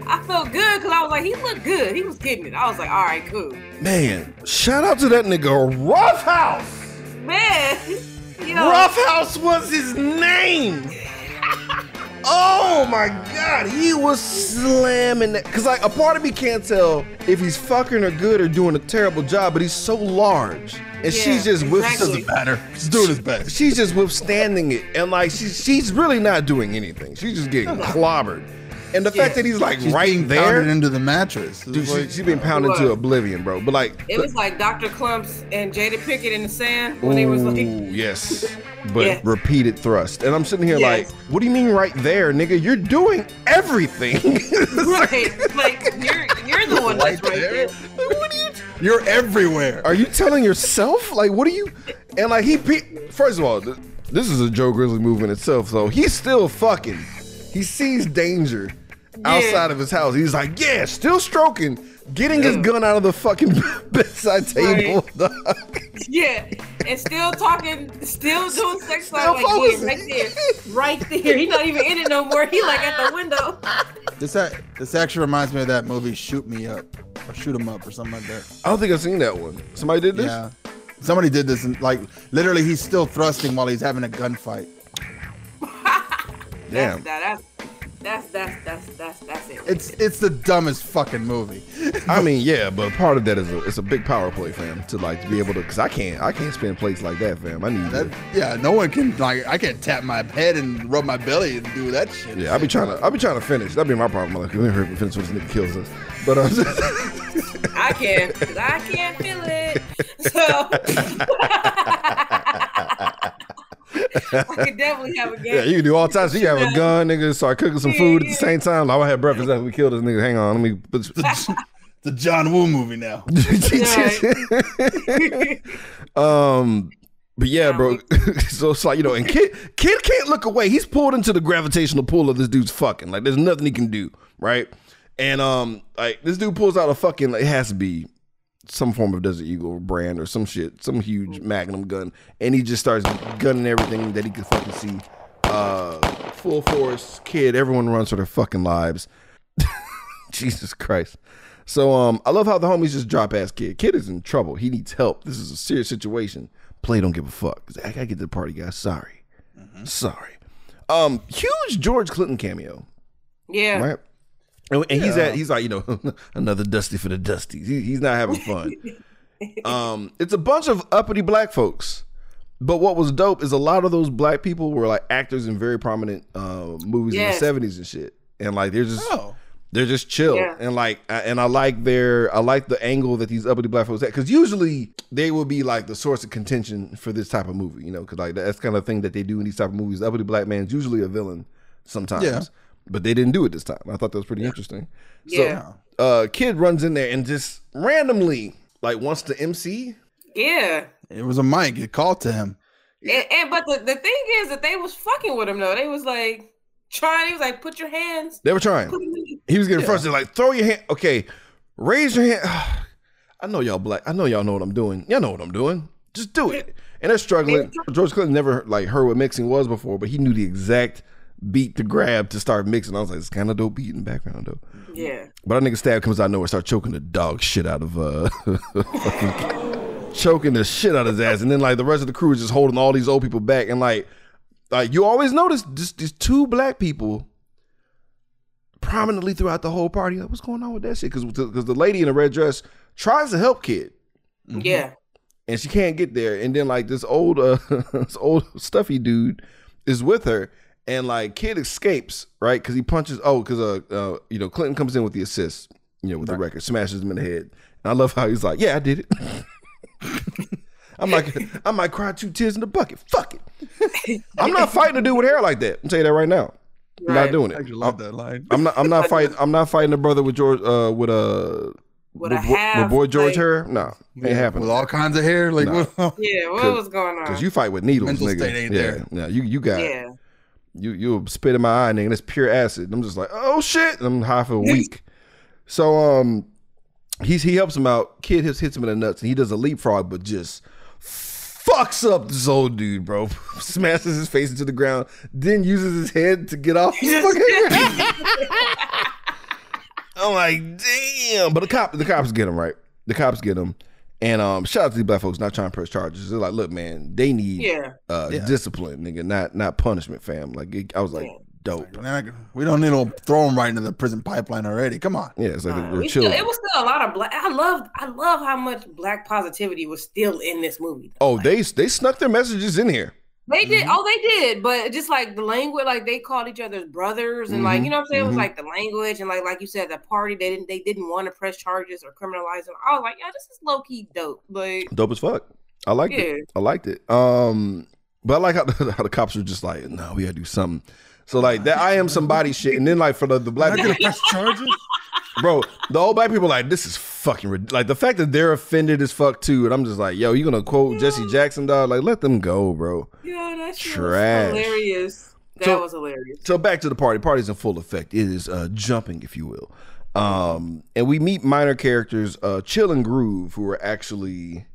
I felt good because I was like, he looked good. He was getting it. I was like, all right, cool, Man, shout out to that nigga Rough House. man. Yo, Rough House was his name. Oh my god, he was slamming that. Cause like a part of me can't tell if he's fucking or good or doing a terrible job, but he's so large. And she's just with exactly. Better. He's doing his best. she's just withstanding it. And like she's she's really not doing anything. She's just getting clobbered. And the fact that he's like She's right being there. pounded into the mattress. It's Dude, she, like- she been pounded to oblivion, bro. But like, It was like Dr. Klumps and Jada Pinkett in the sand when they was like, yes, but Yeah. repeated thrust. And I'm sitting here Yes. like, what do you mean right there, nigga? You're doing everything. right, like you're you're the one that's right there. what are you? You're everywhere. Are you telling yourself? Like, what are you? And like, he. Pe- First of all, th- this is a Joe Grizzly move in itself. So he's still fucking. He sees danger outside of his house. He's like, yeah, still stroking, getting his gun out of the fucking bedside table. dog. Yeah, and still talking, still doing sex Still like yeah, right there, right there. He's not even in it no more. He like at the window. This act, this actually reminds me of that movie Shoot Me Up or Shoot 'Em Up or something like that. I don't think I've seen that one. Somebody did this. Yeah. Somebody did this and like literally he's still thrusting while he's having a gunfight. Damn. That's, that's that's that's that's that's it. It's it's the dumbest fucking movie. I mean, yeah, but part of that is a it's a big power play, fam. To like to be able to, cause I can't I can't spin plates like that, fam. I need That, to. yeah, no one can like I can't tap my head and rub my belly and do that shit. Yeah, I be trying to I be trying to finish. That'd be my problem. Like, we heard finish when this nigga kills us. But um, I can, 'cause I can't feel it. So I could definitely have a game. yeah, you can do all types. You can have a gun, nigga. Start cooking some Yeah, food at the same time. Like, I had breakfast after we killed this nigga. Hang on, let me. Put, The John Woo movie now. um, But yeah, bro. so it's like you know, and kid, kid can't look away. He's pulled into the gravitational pull of this dude's fucking. Like there's nothing he can do, right? And um, like this dude pulls out a fucking. Like, it has to be some form of Desert Eagle brand or some shit, some huge Magnum gun, and he just starts gunning everything that he can fucking see. Uh, full force, kid. Everyone runs for their fucking lives. Jesus Christ. So um, I love how the homies just drop ass kid. Kid is in trouble. He needs help. This is a serious situation. Play don't give a fuck. I gotta get to the party, guys. Sorry, sorry. Um, huge George Clinton cameo, Yeah. right? And, and he's at he's like you know another dusty for the dusties. He, he's not having fun. um, it's a bunch of uppity black folks. But what was dope is a lot of those black people were like actors in very prominent uh, movies Yes. in the seventies and shit. And like they're just Oh. they're just chill Yeah. and like I- and I like their I like the angle that these uppity black folks had because usually they will be like the source of contention for this type of movie, you know, because like that's kind of thing that they do in these type of movies. The uppity black man's usually a villain sometimes, Yeah. But they didn't do it this time. I thought that was pretty interesting. Yeah. So, uh, kid runs in there and just randomly like wants to MC. Yeah. It was a mic. It called to him. And, and but the, the thing is that they was fucking with him though. They was like trying. He was like, "Put your hands." They were trying. Put them in. He was getting frustrated. Like, throw your hand. Okay, raise your hand. I know y'all black. I know y'all know what I'm doing. Y'all know what I'm doing. Just do it. And they're struggling. George Clinton never like heard what mixing was before, but he knew the exact beat to grab to start mixing. I was like, it's kind of dope beat in the background though. Yeah. But that nigga stab comes out of nowhere, start choking the dog shit out of uh, fucking choking the shit out of his ass, and then like the rest of the crew is just holding all these old people back, and like, like you always notice just these two black people prominently throughout the whole party. Like, what's going on with that shit? Because because the lady in the red dress tries to help kid, Yeah. and she can't get there, and then like this old uh this old stuffy dude is with her. And like kid escapes right because he punches. Oh, because uh, uh, you know Clinton comes in with the assist, you know, with the record, smashes him in the head. And I love how he's like, "Yeah, I did it." I might, I might cry two tears in the bucket. Fuck it. I'm not fighting a dude with hair like that. I'm telling you that right now. I'm not doing it. i love that line. I'm not. I'm not fighting. I'm not fighting a brother with George. Uh, with a With with, boy- with boy George like- hair. No, ain't happening. With all kinds of hair. Like, Nah. Yeah. What was going on? Cause you fight with needles, Mental nigga. state ain't yeah, there. yeah. You you got yeah. You you spit in my eye, nigga. and It's pure acid. I'm just like, oh shit. And I'm high for a week. so um, he's he helps him out. Kid hits hits him in the nuts, and he does a leapfrog, but just fucks up this old dude, bro. Smashes his face into the ground, then uses his head to get off. I'm like, damn. But the cop, the cops get him right. The cops get him. And um, shout out to these black folks not trying to press charges. They're like, look, man, they need Yeah. uh, Yeah. discipline, nigga, not not punishment, fam. Like it, I was like, dope. Man, we don't need to throw them right into the prison pipeline already. Come on. Yeah, it's like Uh, we're we still, it was still a lot of black. I love, I love how much black positivity was still in this movie. oh, they they snuck their messages in here. They did. Mm-hmm. Oh, they did. But just like the language, like they called each other's brothers, and like Mhm, you know what I'm saying. It mhm. was like the language, and like like you said, the party they didn't they didn't want to press charges or criminalize them. I was like, yeah, this is low key dope. Like, Dope as fuck. I liked Yeah. it. I liked it. Um, but I like how the, how the cops were just like, no, we gotta do something. So like that, I am somebody shit, and then like for the, the black Not people, gonna press charges. Bro, the old black people like this is fucking like the fact that they're offended as fuck too, and I'm just like, yo, you gonna quote Jesse Jackson, dog? Like let them go, bro. yeah, that shit Trash. was hilarious. That So- was hilarious. So back to the party. Party's in full effect. It is uh, jumping, if you will. Um, and we meet minor characters, uh, Chill and Groove, who are actually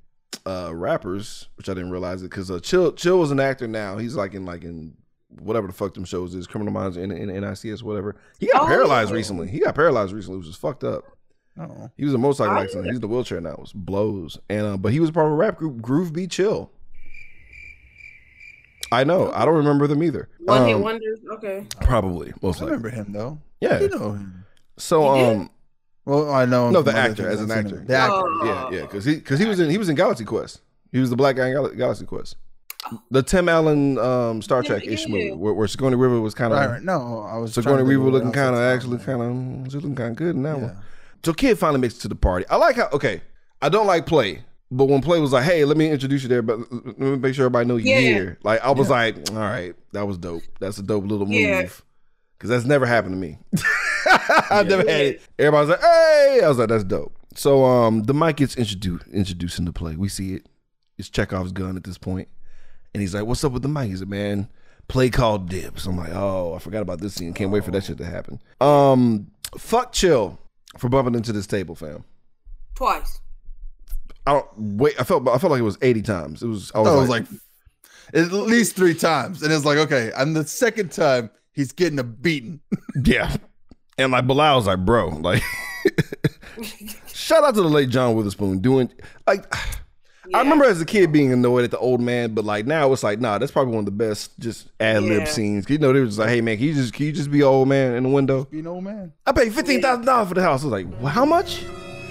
uh, rappers, which I didn't realize it because uh, Chill Chill is an actor now. He's like in like in whatever the fuck them shows is, Criminal Minds and in NCIS, whatever. He got Oh. paralyzed recently. He got paralyzed recently, which is fucked up. Oh. He was a motorcycle accident. He's in the wheelchair now. It was blows. And uh, but he was part of a rap group, Groove B. Chill. I know. I don't remember them either. One hit Um, wonders. Okay. Probably, most I likely. remember him though. Yeah. You know him. So You did? um Well, I know. him no the actor as an actor. him. The actor. Oh. Yeah, yeah, because he because he was in he was in Galaxy Quest. He was the black guy in Gal- Galaxy Quest. The Tim Allen um, Star Yeah, Trek ish yeah. movie where, where Sigourney Weaver was kind of Right, right. No, I was. Sigourney trying to think Weaver of what looking kind of actually kind of she looking kind of good in that Yeah. one. So kid finally makes it to the party. I like how okay. I don't like play, but when play was like, hey, let me introduce you there, but let me make sure everybody know you Yeah. here. Like I was like, all right, that was dope. That's a dope little move. Yeah. Cause that's never happened to me. I've never had it. Everybody's like, hey, I was like, that's dope. So um the mic gets introduced introduced into play. We see it. It's Chekhov's gun at this point. And he's like, "What's up with the mic?" He's like, "Man, play called dibs." I'm like, "Oh, I forgot about this scene. Can't wait for that shit to happen." Um, fuck chill for bumping into this table, fam. Twice. I don't wait. I felt I felt like it was 80 times. It was. I was, I was like, like, at least three times, and it's like, okay, and the second time he's getting a beating. yeah. And like Bilal was like, bro, like, shout out to the late John Witherspoon doing like. Yeah. I remember as a kid being annoyed at the old man, but like now it's like, nah, that's probably one of the best just ad lib yeah. scenes. You know, they was like, hey man, can you just can you just be old man in the window? Just be an old man. I paid fifteen thousand dollars for the house. I was like, well, how much?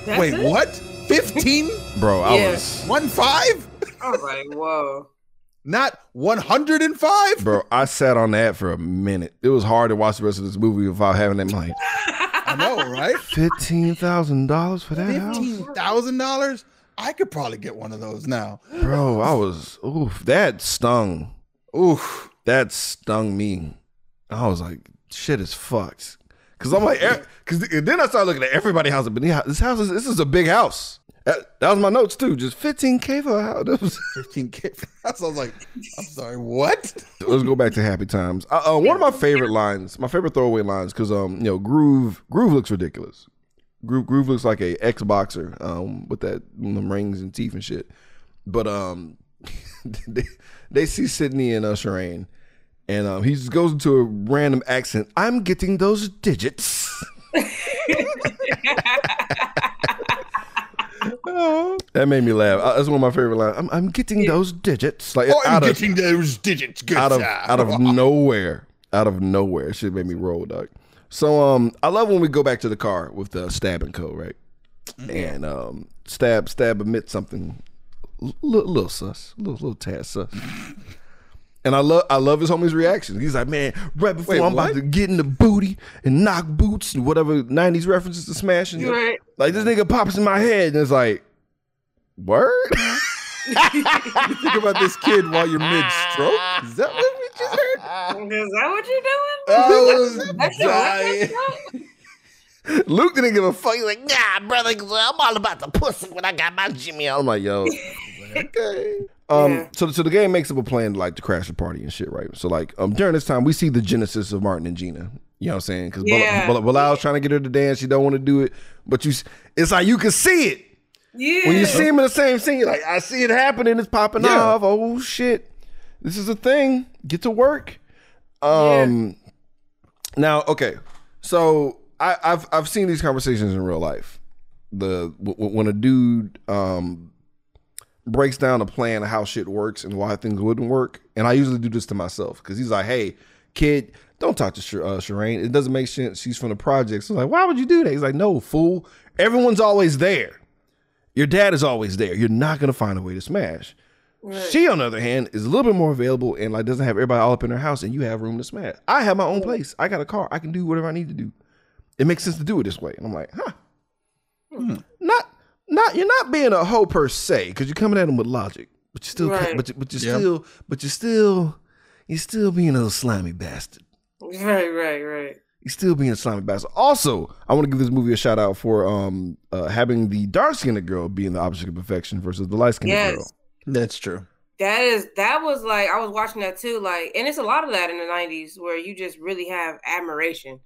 That's Wait, it? what? Fifteen? Bro, I yeah. was one five. I was like, whoa. Not 105? Bro, I sat on that for a minute. It was hard to watch the rest of this movie without having that mind. I know, right? $15,000 for that $15,000? I could probably get one of those now. Bro, I was oof, that stung. Oof. That stung me. I was like, shit is fucked. Cause I'm like, eh, cause then I started looking at everybody house. But this house is this is a big house. That, that was my notes too. Just 15k for a house. That was- Fifteen K. I was like, I'm sorry, what? Let's go back to happy times. Uh, uh, one of my favorite lines, my favorite throwaway lines, because um, you know, Groove, Groove looks ridiculous. Groove, Groove looks like a ex boxer, um, with that them rings and teeth and shit. But um, they, they see Sydney and uh, Shireen, and um, he just goes into a random accent. I'm getting those digits. that made me laugh. Uh, That's one of my favorite lines. I'm, I'm getting those digits. Like Oh, I'm out of getting those digits. Good out of out of nowhere, out of nowhere. Shit made me roll, dog. So um, I love when we go back to the car with the stab and co, right? And um, stab stab admits something, a little, little sus, little little tad sus. And I love I love his homie's reaction. He's like, man, right before Wait, I'm what? about to get in the booty and knock boots and whatever '90s references to smashing, Right. like this nigga pops in my head and it's like, word. You think about this kid while you're mid stroke. Is that what we just heard? Is that what you're doing? I was That's dying. Luke didn't give a fuck. He's like, nah, brother, I'm all about the pussy when I got my Jimmy. I'm like, yo, okay. Um, Yeah. so so the game makes up a plan to like to crash the party and shit, right? So like um during this time we see the genesis of Martin and Gina. You know what I'm saying? Because Yeah. Bilal's trying to get her to dance, she don't want to do it, but you, it's like you can see it Yeah. when you see him in the same scene. You're like, I see it happening, it's popping Yeah. off. Oh shit, this is a thing. Get to work. Um, now okay, so I, I've I've seen these conversations in real life. The when a dude um breaks down a plan of how shit works and why things wouldn't work, and I usually do this to myself because he's like, "Hey, kid, don't talk to Sh- uh, Shireen. It doesn't make sense. She's from the projects." I'm like, "Why would you do that?" He's like, "No, fool. Everyone's always there. Your dad is always there. You're not gonna find a way to smash." She, on the other hand, is a little bit more available and like doesn't have everybody all up in her house, and you have room to smash. I have my own place. I got a car. I can do whatever I need to do. It makes sense to do it this way. And I'm like, huh. Hmm. Not, not. You're not being a hoe per se because you're coming at them with logic, but you still, Right. but you, but you're Yeah. still, but you're still, you're still being a little slimy bastard. Right, right, right. He's still being a slimy bastard. Also, I want to give this movie a shout out for um uh, having the dark skinned girl being the opposite of perfection versus the light skinned Yes. girl. That's true. That is that was like I was watching that too, like, and it's a lot of that in the '90s where you just really have admiration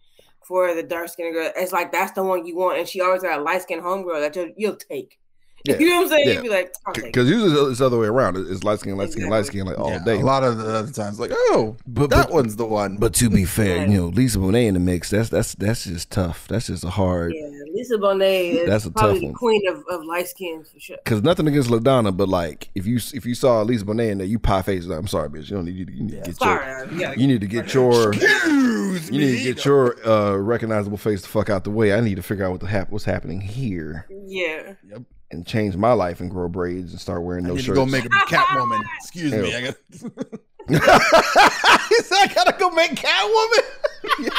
for the dark skinned girl. It's like that's the one you want, and she always got a light skinned homegirl that you'll, you'll take. Yeah, You know what I'm saying? yeah. You'd be like, I'll take it. Because usually it's the other way around. It's light skin, light skin, light skin, like all Yeah, day. A lot of the other times, like, oh, But- that but- one's the one. But to be fair, Right. you know, Lisa Bonet in the mix, that's that's that's just tough. That's just a hard. Yeah, Lisa Bonet is That's a tough probably one. the queen of, of light skins for sure. Because nothing against Ladonna, but like if you if you saw Lisa Bonet in there, you pie face. Like, I'm sorry, bitch. You don't need you, you need to get Sorry, your gotta you need to get your Excuse you need to get your uh, recognizable face the fuck out the way. I need to figure out what the hap- what's happening here yeah. And change my life and grow braids and start wearing I no need shirts. to go make a Catwoman. Excuse me. I got. he said, "I gotta go make Catwoman."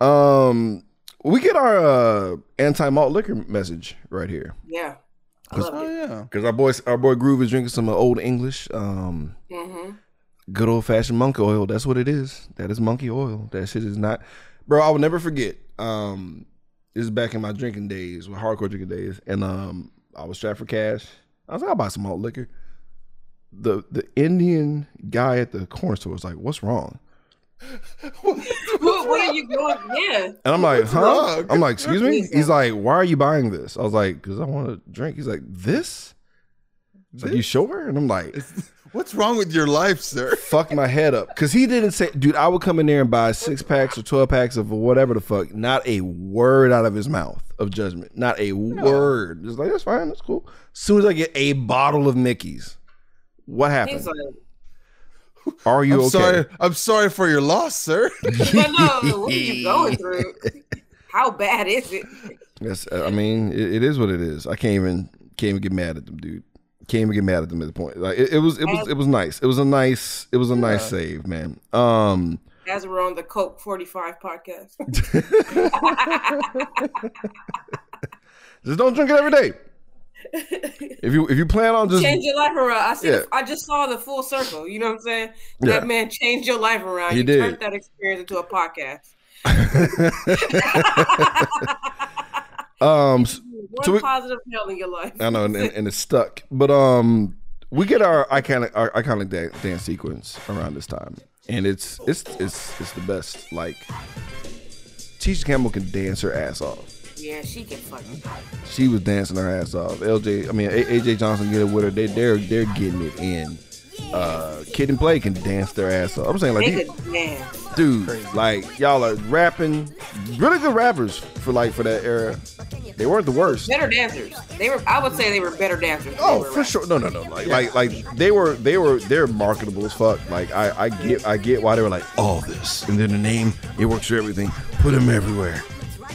um, we get our uh, anti malt liquor message right here Yeah. I love Oh it. yeah. because our boy our boy Groove is drinking some old English, um, hmm good old fashioned monkey oil. That's what it is. That is monkey oil. That shit is not, bro. I will never forget. Um, This is back in my drinking days, with hardcore drinking days, and um, I was strapped for cash. I was like, I'll buy some malt liquor. The the Indian guy at the corner store was like, "What's wrong?" what, what are you going? Yeah. And I'm like, huh? wrong? I'm like, excuse me? He's like, why are you buying this? I was like, because I want to drink. He's like, this? He's like, you sure? And I'm like, What's wrong with your life, sir? fuck my head up. Because he didn't say, dude, I would come in there and buy six packs or 12 packs of whatever the fuck. Not a word out of his mouth of judgment. Not a word. Just like, that's fine. That's cool. As soon as I get a bottle of Mickey's, what happened? He's like, Are you I'm okay? sorry. I'm sorry for your loss, sir. but no, what are you going through? How bad is it? Yes, I mean it, it is what it is. I can't even can't even get mad at them, dude. Can't even get mad at them at the point. Like it, it was it was it was nice. It was a nice it was a nice save, man. Um As we're on the Cult 45 podcast. just don't drink it every day. If you if you plan on just change your life around. I see. Yeah. I just saw the full circle. You know what I'm saying? Yeah. That man changed your life around. He you did. turned that experience into a podcast. um s- One So we- positive hell in your life. I know and, and, and it's stuck. But um we get our iconic our iconic da- dance sequence around this time. And it's it's it's it's the best. Like Tisha Campbell can dance her ass off. Yeah, she can fucking. She was dancing her ass off. LJ, I mean AJ Johnson get it with her. They they're they're getting it in. Uh, Kid and Play can dance their ass off. I'm saying like, They these, could dance. dude, like y'all are rapping, really good rappers for like for that era. They weren't the worst. Better dancers. They were. I would say they were better dancers. Oh, for rappers. sure. No, no, no. Like, like, like they were, they were, they're marketable as fuck. Like, I, I get, I get why they were like all this, and then the name, it works for everything. Put them everywhere.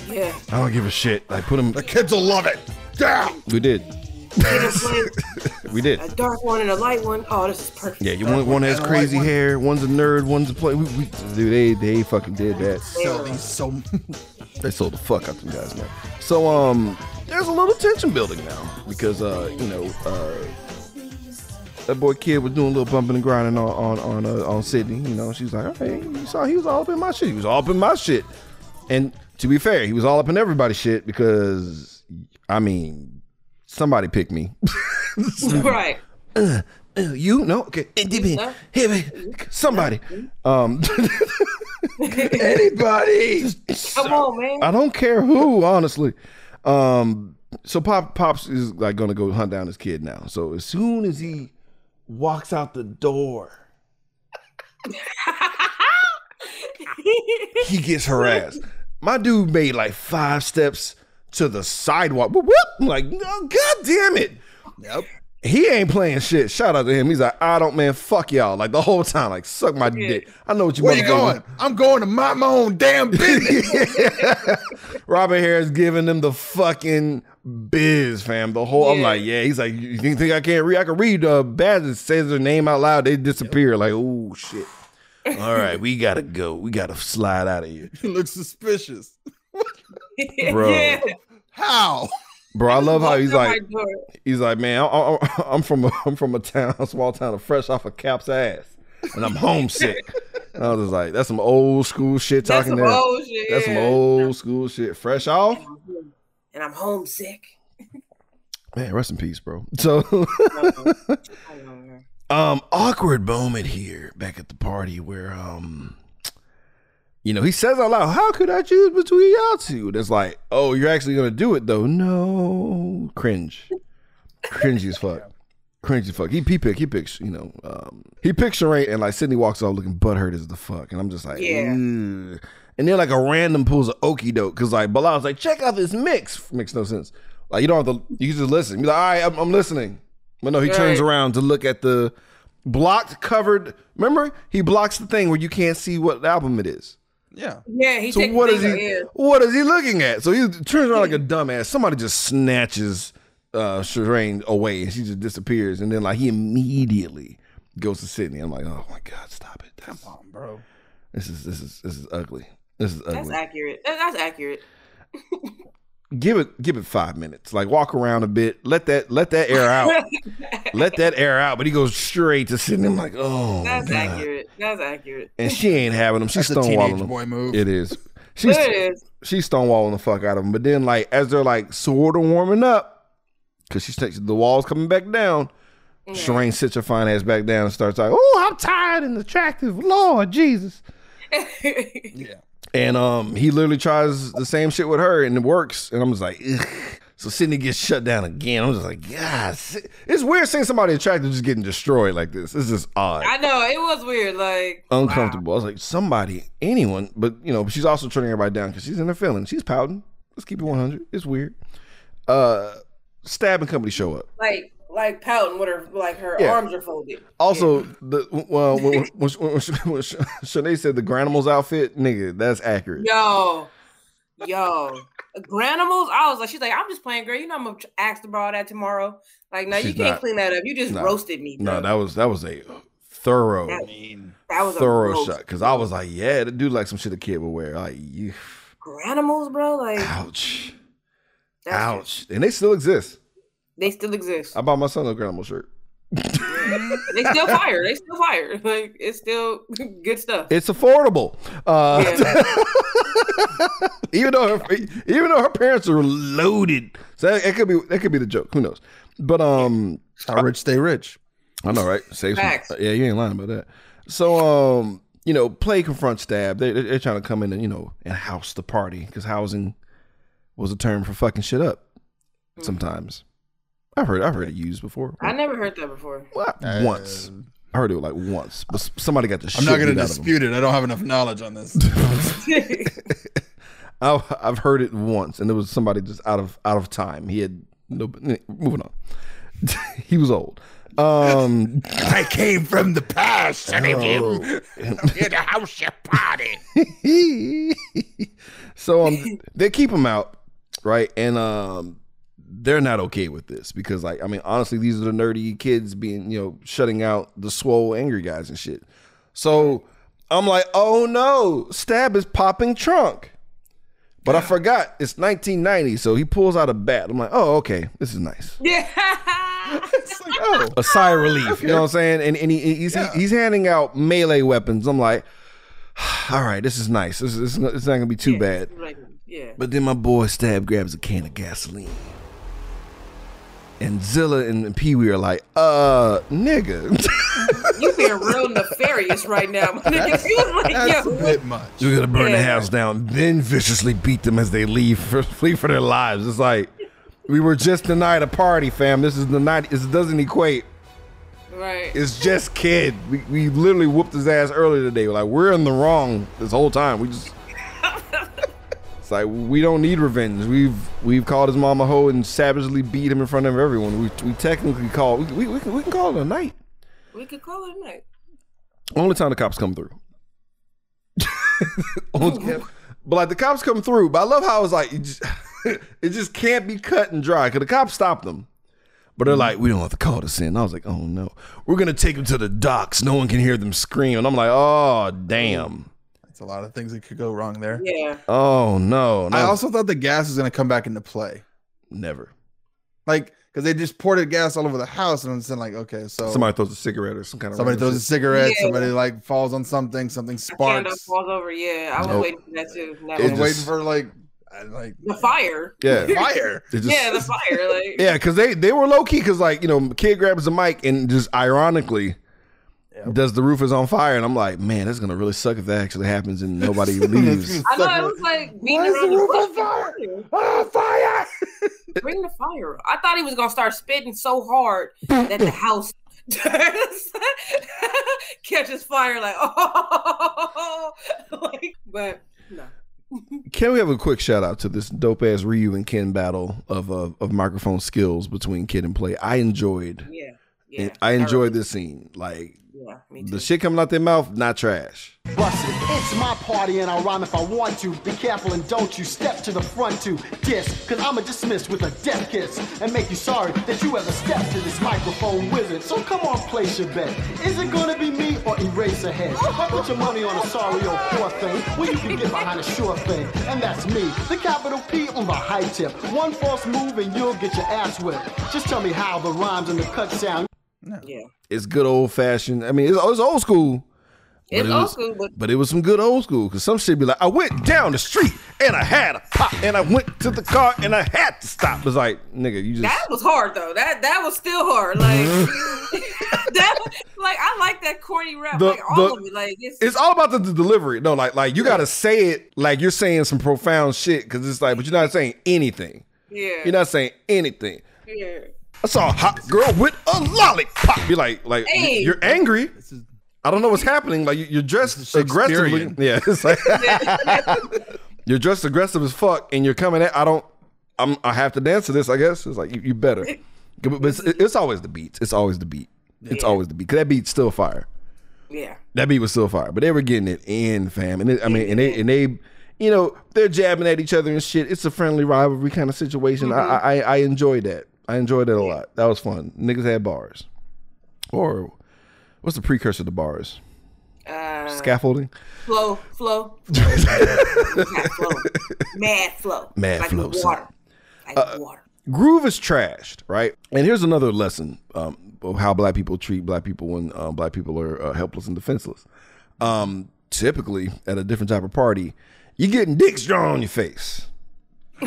Yeah. I don't give a shit. Like, put them. The kids will love it. Damn. We did, They can play we did. a dark one and a light one. Oh, this is perfect. Yeah, you one, one has crazy one. hair, one's a nerd, one's a play. We, we, dude, they they fucking did that. Sell these so. They sold the fuck out them guys, man. So um, there's a little tension building now because uh, you know, uh, that boy kid was doing a little bumping and grinding on on on, uh, on Sydney. You know, she's like, hey, you saw he was all up in my shit. He was all up in my shit. And to be fair, he was all up in everybody's shit because I mean, somebody pick me. right. Uh, you no okay No. Here, man. somebody um anybody Come on, man. I don't care who, honestly. Um, so Pop Pops is like gonna go hunt down his kid now. So as soon as he walks out the door, he gets harassed. My dude made like five steps to the sidewalk. Whoop, whoop. I'm like, no, god damn it. Yep. He ain't playing shit. Shout out to him. He's like, I don't, man, fuck y'all. Like the whole time, like, suck my dick. I know what you Where you motherfuckers- going? I'm going to mind my own damn business. Robin Harris giving them the fucking biz, fam. The whole, I'm like, yeah. He's like, you think think I can't read? I can read. Uh, Baz says their name out loud. They disappear. Like, oh shit. All right, we gotta go. We gotta slide out of here, he looks suspicious. Bro. Yeah. How? bro. I love how he's like, he's like, man, I, I, I'm from a, I'm from a town, a small town of fresh off of Cap's ass, and I'm homesick. I was just like, that's some old school shit That's talking some there. old shit. That's some old school shit. Fresh off, And I'm homesick. man. Rest in peace, bro. So. um awkward moment here back at the party where um you know he says out loud how could i choose between y'all two? And it's like oh you're actually gonna do it though. No. Cringe. Cringy as fuck. Cringy as fuck. He, he pick he picks you know um he picks Sheree and like sydney walks off looking butthurt as the fuck and i'm just like Yeah. "Ugh." and then like a random pulls a okey doke because like Bilal's like check out this mix. Makes no sense. Like you don't have to you just listen. Be like all right i'm, I'm listening. But no he turns around to look at the blocked covered remember? He blocks the thing where you can't see what album it is Yeah. Yeah, he so take what is he yeah. what is he looking at so he turns around like a dumbass somebody just snatches uh Shireen away and she just disappears and then like he immediately goes to Sydney I'm like oh my god stop it That's- Come on, bro. this is this is this is ugly this is ugly. That's accurate. That's accurate. Give it give it five minutes like walk around a bit let that let that air out let that air out but he goes straight to sitting. I'm like oh That's god accurate. That's accurate. and she ain't having him she's That's a stonewalling teenage him boy move. It is. she's There it is. she's stonewalling the fuck out of him. But then, like, as they're like sort of warming up, because she's takes the walls coming back down, Shireen sits her fine ass back down and starts like, "Oh, I'm tired and attractive, Lord Jesus." Yeah. And um, he literally tries the same shit with her, and it works. And I'm just like, Ugh. so Sydney gets shut down again. I'm just like, God, it's weird seeing somebody attractive just getting destroyed like this. This is odd. I know it was weird. Like uncomfortable. I was like, somebody, anyone, but you know, she's also turning everybody down because she's in her feelings. She's pouting. Let's keep it 100. It's weird. Uh, Stab and company show up. like like pouting with her like her Yeah. arms are folded. Also, the well, when, when, when, when, when Shanae said the Granimals outfit, nigga, that's accurate. Yo, yo, Granimals. I was like, she's like, I'm just playing, girl. You know, I'm gonna ask about all that tomorrow. Like, no, you can't not. clean that up. You just No. roasted me. No, bro. that was that was a thorough, That- mean, that was a thorough roast. shot. Because I was like, yeah, the dude like some shit a kid would wear. Like, you, Granimals, bro. Like, ouch, that's ouch, and they still exist. They still exist. I bought my son a grandma shirt. they still fire. They still fire. Like, it's still good stuff. It's affordable. Uh, even though her, even though her parents are loaded, so it could be that could be the joke. Who knows? But um, how rich stay rich. I know, right? Save some, yeah, you ain't lying about that. So um, you know, play confront stab. They, they- they're trying to come in and you know and house the party because housing was a term for fucking shit up. Sometimes I've heard I've heard it used before. I never heard that before. Well, once. I heard it like once, but somebody got the I'm not going to out of 'em. dispute it. I don't have enough knowledge on this. I, I've heard it once, and it was somebody just out of out of time. He had no. Moving on. he was old. Um, I came from the past. And Oh. here to house your party. so um, they keep him out, right? And um, they're not okay with this because, like, I mean, honestly, these are the nerdy kids being, you know, shutting out the swole, angry guys and shit. So I'm like, oh no, Stab is popping trunk. But I forgot it's 1990, so he pulls out a bat. I'm like, oh, okay, this is nice. yeah. It's like, oh, a sigh of relief. You know what I'm saying? And and he, he's Yeah. he's handing out melee weapons. I'm like, all right, this is nice. This is it's not gonna be too bad. Like, yeah. But then my boy Stab grabs a can of gasoline. And Zilla and Pee Wee are like, uh, nigga. You being real nefarious right now. my nigga. You was like, that's a yo, bit much. We're gonna burn the house down, then viciously beat them as they leave for flee for their lives. It's like we were just denied a party, fam. This is the night. This doesn't equate. right. It's just kid. We, we literally whooped his ass earlier today. We're like, we're in the wrong this whole time. We just It's like we don't need revenge. We've we've called his mama hoe and savagely beat him in front of everyone. We, we technically call we, we, we, can, we can call it a night. We could call it a night. Only time the cops come through. But like the cops come through. But I love how it's like it just, it just can't be cut and dry because the cops stopped them. But they're mm. like, we don't have to call this in. I was like, oh no, we're gonna take them to the docks. No one can hear them scream. And I'm like, oh damn, It's a lot of things that could go wrong there. Yeah. oh no, no I also thought the gas was going to come back into play. never. Like, because they just poured gas all over the house. And I'm saying, like, okay, so Somebody throws a cigarette or some kind of somebody random throws a cigarette, Yeah. somebody like falls on something, something A sparks. falls over. Yeah. I was Nope. waiting for that too. No. I was just- waiting for like, like the fire. Yeah, fire. Just- yeah, the fire. Like, Yeah, because they they were low key because like you know kid grabs the mic and just ironically does the roof is on fire and I'm like man that's gonna really suck if that actually happens and nobody leaves. I know it was like beating Why is the the roof bush. on fire? Fire. Oh, fire! Bring the fire. I thought he was gonna start spitting so hard that the house catches fire. Like, oh, like, but no. Can we have a quick shout out to this dope ass Ryu and Ken battle of uh, of microphone skills between Kid and Play? I enjoyed. Yeah, yeah. I enjoyed really- this scene. Like Yeah, me too. the shit coming out their mouth, not trash. Bust it. It's my party and I'll rhyme if I want to. Be careful and don't you step to the front to diss. Cause I'ma dismiss with a death kiss and make you sorry that you ever stepped to this microphone wizard. So come on, place your bet. Is it gonna be me or Eraserhead? Put your money on a sorry old poor thing when you can get behind a sure thing. And that's me, the capital P on the high tip. One false move and you'll get your ass whipped. Just tell me how the rhymes and the cut sound. No. yeah, It's good old fashioned. I mean, it's, it's old school, It's it old was- school, but But it was some good old school because some shit be like, I went down the street and I had a pop and I went to the car and I had to stop. It's like, nigga, you just that was hard though. That that was still hard. Like that, like I like that corny rap. The- like all the- of it. Like it's, it's all about the, the delivery. No, like like you gotta say it like you're saying some profound shit because it's like, but you're not saying anything. yeah, You're not saying anything. yeah. I saw a hot girl with a lollipop. You're like, like Hey. you're angry. I don't know what's happening. Like you- you're dressed aggressively. Yeah, it's like you're dressed aggressive as fuck, and you're coming at. I don't. I'm. I have to dance to this. I guess it's like you, you better. But it's, it's always the beats. It's always the beat. It's always the beat. Cause that beat's still fire. Yeah. That beat was still fire, but they were getting it in, fam. And it, I mean, and they and they, you know, they're jabbing at each other and shit. It's a friendly rivalry kind of situation. Mm-hmm. I, I I enjoy that. I enjoyed that a lot. That was fun. Niggas had bars, or what's the precursor to bars? Uh, Scaffolding. flow, flow, flow, mad flow, Mad like flow, water, like water. Groove is trashed, right? And here's another lesson um, of how black people treat black people when um, black people are uh, helpless and defenseless. Um, typically, at a different type of party, you're getting dicks drawn on your face.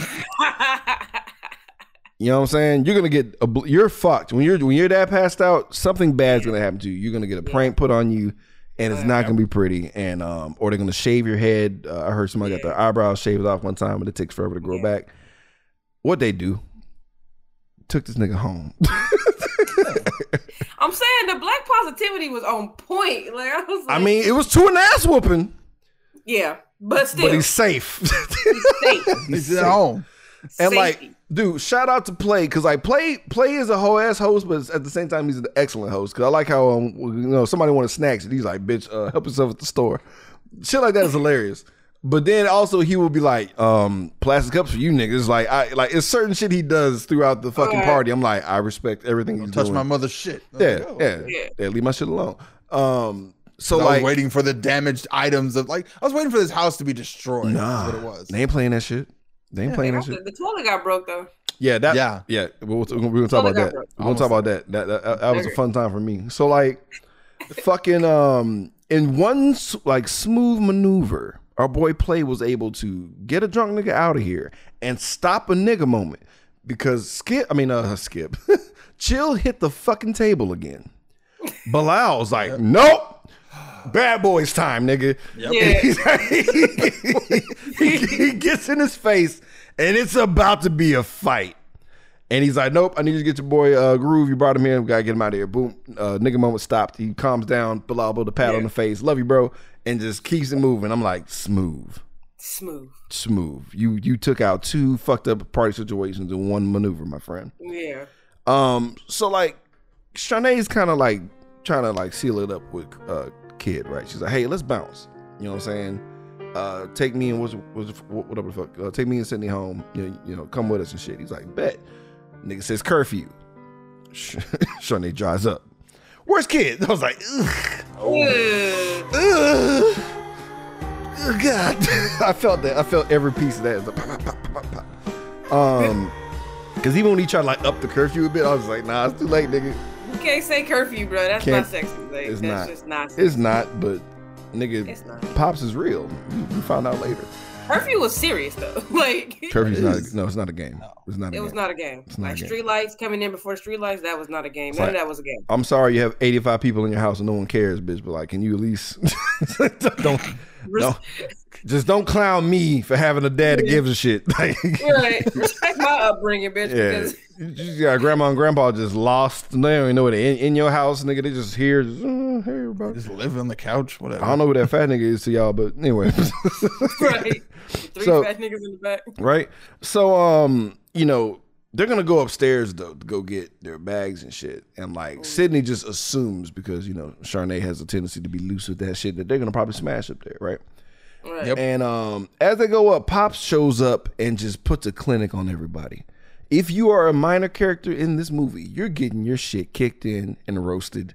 You know what I'm saying? You're gonna get a, you're fucked when you're when you're that passed out. Something bad's gonna happen to you. You're gonna get a prank put on you, and it's not gonna be pretty. And um, or they're gonna shave your head. Uh, I heard somebody got their eyebrows shaved off one time, but it takes forever to grow back. What they do? Took this nigga home. I'm saying the black positivity was on point. Like I was, like, I mean, it was to an ass whooping, yeah, but still, but he's safe. He's safe. He's at home. And like, Safety. Dude, shout out to Play because like Play Play is a whole ass host, but at the same time he's an excellent host. Because I like how um you know somebody wanted snacks and he's like, bitch, uh, help yourself at the store. Shit like that is hilarious. But then also he will be like, um, plastic cups for you niggas. Like I like it's certain shit he does throughout the fucking Alright. party. I'm like, I respect everything he's Touch doing. my mother's shit. yeah, yeah, Yeah. yeah, Leave my shit alone. Um, so I like, was waiting for the damaged items of like I was waiting for this house to be destroyed. nah, what it was. they ain't playing that shit. They ain't playing that shit. the, the toilet got broke though. Yeah, that. Yeah. Yeah, yeah. We're, we're gonna talk about that. broke. We're gonna talk about that. That that, that was a fun time for me. So like, fucking um, in one like smooth maneuver, our boy Play was able to get a drunk nigga out of here and stop a nigga moment because Skip, I mean uh Skip, Chill hit the fucking table again. Bilal's like, nope. Bad boys time, nigga. Yeah. he, he gets in his face, and it's about to be a fight. And he's like, "Nope, I need you to get your boy uh, Groove. You brought him here. We gotta get him out of here." Boom. Uh, nigga moment stopped. He calms down. Bilal the pat on the face. Love you, bro, and just keeps it moving. I'm like, smooth, Smooth. smooth. You you took out two fucked up party situations in one maneuver, my friend. Yeah. Um, so like, Shanae's kind of like trying to like seal it up with uh kid, right? She's like, hey, let's bounce. You know what I'm saying? Uh, take me and what's, what's whatever the fuck. Uh, take me and Sydney home. You know, you know, come with us and shit. He's like, bet. Nigga says curfew. Shanae dries up. Where's kid? I was like, ugh, Ugh. ugh. Oh, God, I felt that. I felt every piece of that. Like, pop, pop, pop. Um, because even when he tried to like up the curfew a bit, I was like, nah, it's too late, nigga. You can't say curfew, bro. That's Can't- not sexy. Like, it's that's not. just not. Sexy. It's not, but nigga, It's not. pops is real. We, we found out later. Curfew was serious though. like Curfew's not. A, no, it's not a game. It's not. A it was not a game. not Like a game. street lights coming in before street lights, that was not a game. None like- of that was a game. I'm sorry, you have 85 people in your house and no one cares, bitch. But like, can you at least don't, don't just don't clown me for having a dad that gives a shit. Like, Right. Respect my upbringing, bitch. yeah, Because you just got grandma and grandpa just lost. They don't even know what in, in your house, nigga. They just here. Just, uh, hey, everybody. Just live on the couch, whatever. I don't know who that fat nigga is to y'all, but anyway. right. Three So- fat niggas in the back. right? So, um, you know, they're gonna go upstairs though to go get their bags and shit. And like Sydney just assumes because you know Charnay has a tendency to be loose with that shit that they're gonna probably smash up there, right? Right. Yep. And um, as they go up, Pops shows up and just puts a clinic on everybody. If you are a minor character in this movie, you're getting your shit kicked in and roasted.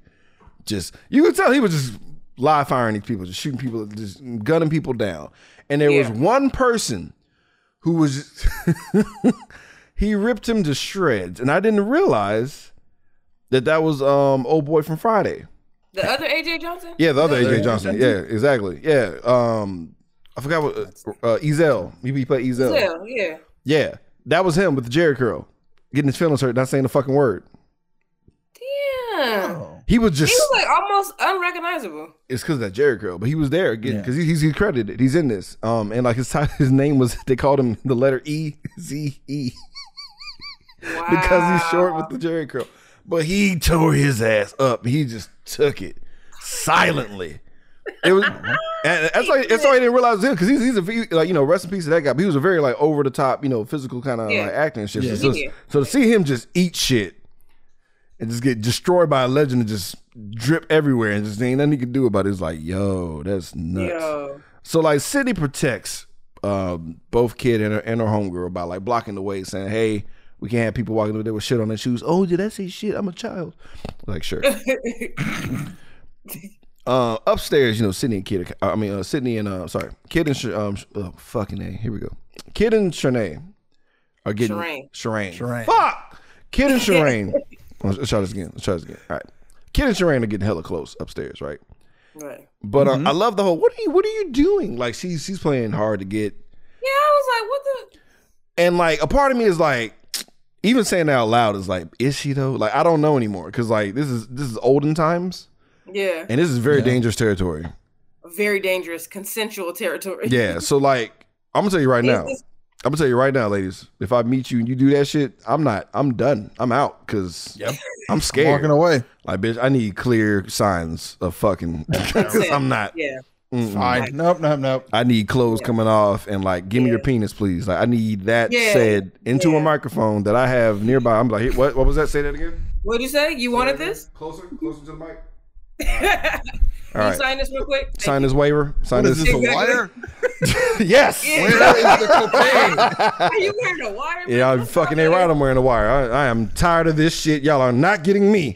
Just you can tell he was just live firing these people, just shooting people, just gunning people down. And there was one person who was he ripped him to shreds, and I didn't realize that that was um old boy from Friday. The other AJ Johnson? Yeah, the other The AJ other Johnson. AJ Yeah, exactly. Yeah. Um, I forgot what uh, uh Ezal. He he played Ezal. Yeah, yeah. Yeah, that was him with the Jheri curl, getting his feelings hurt, not saying the fucking word. Damn. Oh. He was just. He was like almost unrecognizable. it's because of that Jheri curl, but he was there again Yeah. because he's he's credited. He's in this. Um, and like his ti- his name was they called him the letter E Z E Wow. because he's short with the Jheri curl. But he tore his ass up. He just took it silently. It was, and that's why that's why I didn't realize it him because he's he's a he- like you know rest in peace to that guy. But he was a very like over the top you know physical kind of Yeah. like acting and shit. Yeah. So, Yeah. so to see him just eat shit and just get destroyed by a legend and just drip everywhere and just ain't nothing he could do about it. It's like yo, that's nuts. Yo. So like Sydney protects um, both kid and her, and her homegirl by like blocking the way, saying, "Hey, we can't have people walking over there with shit on their shoes." Oh, did I say shit? I'm a child. Like sure. uh, upstairs, you know, Sydney and kid. I mean, uh, Sydney and uh, sorry, kid and Sh- um, Sh- oh, fucking a. Here we go. Kid and Shanae are getting Shireen. Shireen. Shireen. Fuck. Kid and Shireen. let's, let's try this again. Let's try this again. All right. Kid and Shireen are getting hella close upstairs, right? Right. But Mm-hmm. uh, I love the whole. What are you? What are you doing? Like she's she's playing hard to get, Yeah, I was like, what the? and like a part of me is like, even saying that out loud is like, is she though? Like I don't know anymore because like this is this is olden times, Yeah. and this is very dangerous territory. Very dangerous, consensual territory. Yeah. So like, I'm gonna tell you right now. I'm gonna tell you right now, ladies. If I meet you and you do that shit, I'm not. I'm done. I'm out because I'm scared. Walking away. Like, bitch, I need clear signs of fucking. Because I'm not. Yeah. mm-mm. Fine. Nope, nope, nope. I need clothes coming off and like, give me your penis, please. Like, I need that Yeah. said into a microphone that I have nearby. I'm like, hey, what? What was that? Say that again. What did you say? You wanted this? Closer, closer to the mic. Can All you sign this real quick? Thank Sign this waiver. Sign What is this. this, a wire? yes. Yeah. Where is the cocaine? you. Are you wearing a wire? Yeah, I'm fucking ain't right. I'm wearing a wire. I, I am tired of this shit. Y'all are not getting me.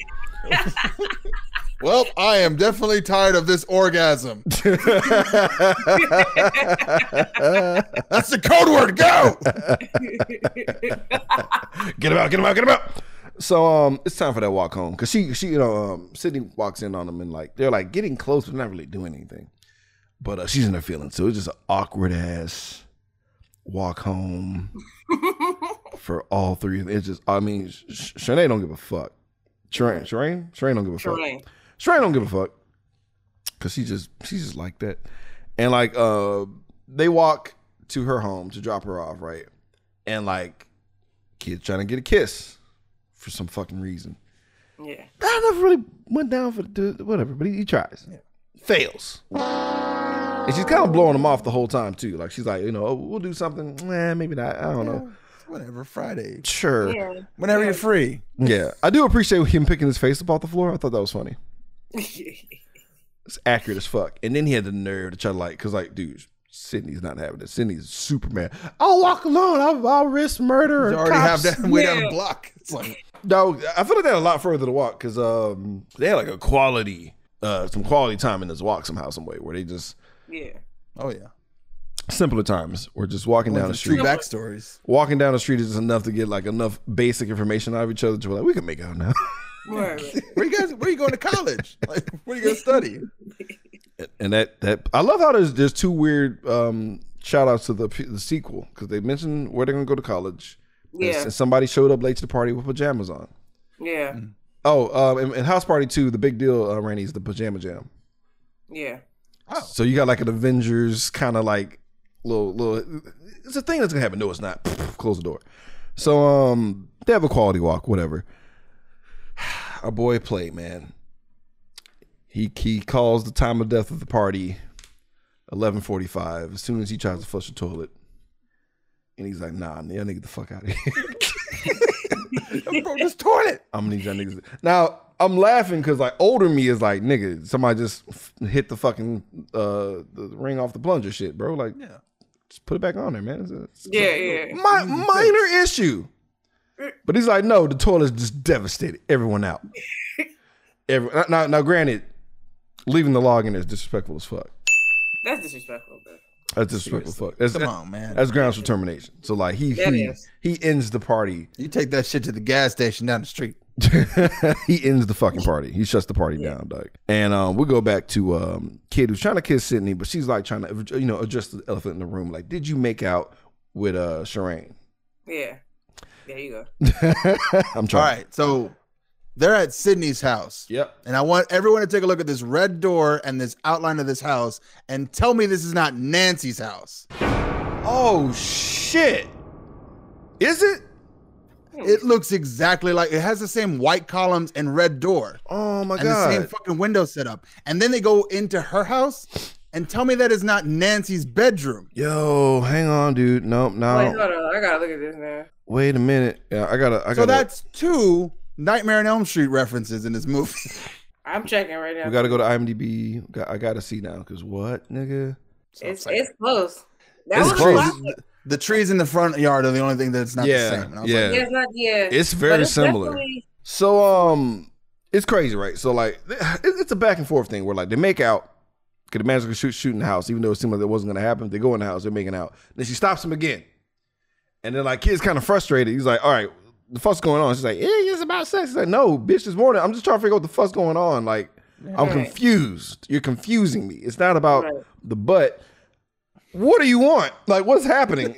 Well, I am definitely tired of this orgasm. That's the code word. Go. get him out, get him out, get him out. So um, it's time for that walk home because she she you know um Sydney walks in on them and like they're like getting close but not really doing anything, but uh, she's in her feelings so it's just an awkward ass walk home for all three of them. It's just I mean Sh- Shanae don't give a fuck. Shireen Shireen Shireen don't give a fuck. Shireen don't give a fuck because she just she's just like that. And like uh they walk to her home to drop her off, right? And like kids trying to get a kiss for some fucking reason. Yeah. I never really went down for the whatever, but he, he tries. Fails. And she's kind of blowing him off the whole time too. Like she's like, you know, oh, we'll do something. Nah, maybe not. I don't know. Whatever. Friday. Sure. Yeah. Whenever you're free. Yeah. I do appreciate him picking his face up off the floor. I thought that was funny. It's accurate as fuck. And then he had the nerve to try to like, cause like, dude, Sydney's not having it. Sydney's Superman. I'll walk alone. I'll, I'll risk murder. You or already have that way down Yeah. the block. It's like No, I feel like they had a lot further to walk because um they had like a quality, uh, some quality time in this walk somehow, some way where they just yeah. Oh yeah. simpler times. We're just walking down the True street. backstories. Walking down the street is just enough to get like enough basic information out of each other to be like we can make out now. Right. Where you guys? Where you going to college? Like, where you going to study? and that that I love how there's there's two weird um shout outs to the the sequel because they mentioned where they're gonna go to college. And Yeah. s- somebody showed up late to the party with pajamas on. Yeah. Oh, um, in, in House Party Two, the big deal, uh, Randy, is the pajama jam. Yeah. So you got like an Avengers kind of like little little. It's a thing that's gonna happen. No, it's not. Close the door. So um, they have a quality walk, whatever. Our boy played, man. He he calls the time of death of the party, eleven forty five. As soon as he tries to flush the toilet, and he's like, "Nah, y'all nigga, get the fuck out of here." Bro, this toilet. I'm gonna need y'all niggas. Now I'm laughing because like older me is like, nigga, somebody just f- hit the fucking uh the ring off the plunger shit, bro. Like, Yeah. just put it back on there, man. It's a, it's a Yeah. Yeah. mi- minor issue. But he's like, no, the toilet's just devastated. Everyone out. Every, now, now, granted, leaving the log in there is disrespectful as fuck. That's disrespectful. But That's disrespectful fuck. That's, Come on, man. That's grounds for termination. So like he That he is. he ends the party. You take that shit to the gas station down the street. he ends the fucking party. He shuts the party down, Doug. And um, we go back to um, kid who's trying to kiss Sydney, but she's like trying to, you know, address the elephant in the room. Like, did you make out with uh Shireen? Yeah. There you go. I'm trying. right, so they're at Sydney's house. Yep. And I want everyone to take a look at this red door and this outline of this house and tell me this is not Nancy's house. Oh shit! Is it? Hmm. It looks exactly like it has the same white columns and red door Oh my god. and the same fucking window setup. And then they go into her house and tell me that is not Nancy's bedroom. Yo, hang on, dude. Nope, no. Wait, hold on. I gotta look at this now. Wait a minute. Yeah, I gotta. I gotta. So that's two Nightmare on Elm Street references in this movie. I'm checking right now. we gotta go to IMDb. I gotta see now, cause what, nigga? It's it's close. That It's was close. a the trees in the front yard are the only thing that's not Yeah, the same. And I was yeah. like, Yeah, it's not. Yeah, It's very But similar. definitely- So um, it's crazy, right? So like, it- it's a back and forth thing where like they make out. Cause the man's gonna shoot shoot in the house, even though it seemed like that wasn't gonna happen. They go in the house, they're making out. Then she stops him again, and then like kid's kind of frustrated. He's like, "All right, the fuck's going on?" She's like, "Yeah, it's about sex." He's like, "No, bitch, this morning I'm just trying to figure out what the fuck's going on." Like, I'm confused. You're confusing me. It's not about Right. the butt. What do you want? Like, what's happening?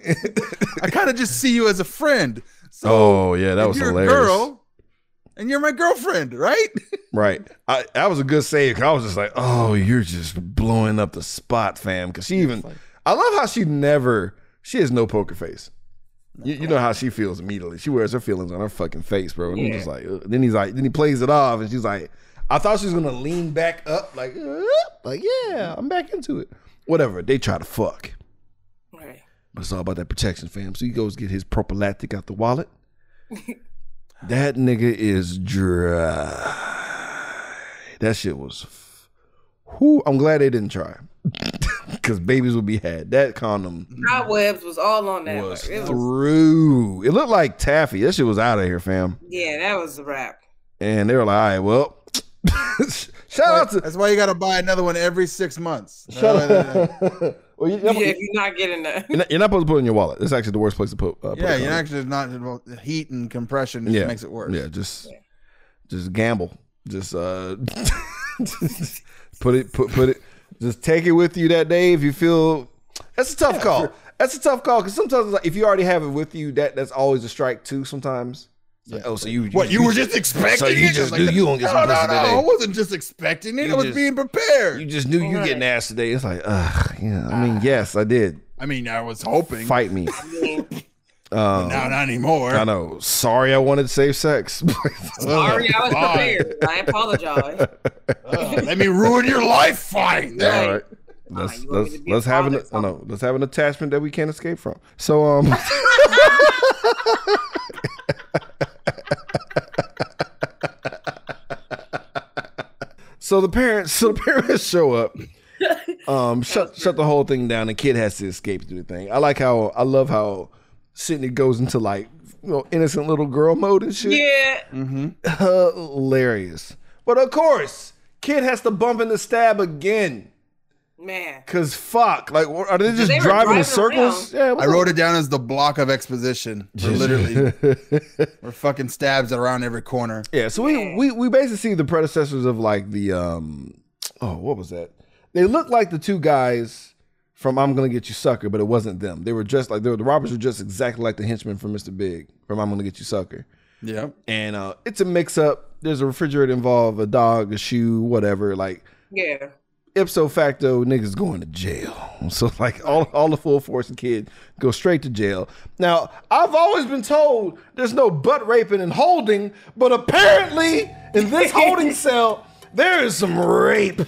I kind of just see you as a friend. So oh yeah, that if was you're hilarious. a girl and you're my girlfriend, right? Right. I, that was a good save. 'cause I was just like, oh, you're just blowing up the spot, fam. Because she even, I love how she never, she has no poker face. You, you know how she feels immediately. She wears her feelings on her fucking face, bro. And I'm just like, ugh. then he's like, then he plays it off, and she's like, I thought she was gonna lean back up, like, "Uh," like, yeah, I'm back into it. Whatever. They try to fuck, Right. but it's all about that protection, fam. So he goes get his prophylactic out the wallet. that nigga is dry. That shit was. Who I'm glad they didn't try, because babies would be had. That condom Cobwebs was all on that. was Like, it was, through. It looked like taffy. That shit was out of here, fam. yeah, that was a wrap. And they were like, all right, well, shout out to. That's why you got to buy another one every six months. Shout out. well, you, Yeah, if you're not getting that. you're, not, you're not supposed to put it in your wallet. It's actually the worst place to put. Uh, put yeah, a you're condom. actually not well, the heat and compression just yeah. makes it worse. Yeah, just just gamble. Just uh put it put put it just take it with you that day if you feel that's a tough call. That's a tough call because sometimes like, if you already have it with you, that that's always a strike too. Sometimes. It's like, oh, so you What you were just expecting? So you it? just Like knew that- you gonna get some no, no, pussy no, today. I wasn't just expecting it. You I was just- being prepared. you just knew you Right. getting ass today. It's like, ugh, yeah. I mean, ah. yes, I did. I mean, I was hoping. Fight me. I Um, Now, not anymore. I know. Sorry, I wanted safe sex. sorry, I was prepared. I apologize. Ugh, let me ruin your life. Fine. All Right. right. Let's you let's to be a let's have an father? oh, no, let's have an attachment that we can't escape from. So um So the parents so the parents show up. Um shut shut the whole thing down. The kid has to escape through the thing. I like how I love how Sydney goes into like you know innocent little girl mode and shit Yeah. hilarious. But of course, kid has to bump into stab again. Man. Cause fuck, like are they just They were driving in driving circles? Yeah, I wrote it down as the block of exposition. We're literally, we're fucking stabs around every corner. Yeah, so we, we we basically see the predecessors of like the um oh what was that? They look like the two guys from I'm gonna get you sucker, but it wasn't them. They were dressed like they were the robbers were just exactly like the henchmen from Mr. Big from I'm gonna get you sucker. Yeah. And uh it's a mix up. There's a refrigerator involved, a dog, a shoe, whatever. Like Yeah. ipso facto niggas going to jail. So like all, all the full force and kid go straight to jail. Now, I've always been told there's no butt raping and holding, but apparently in this holding cell, there is some rape.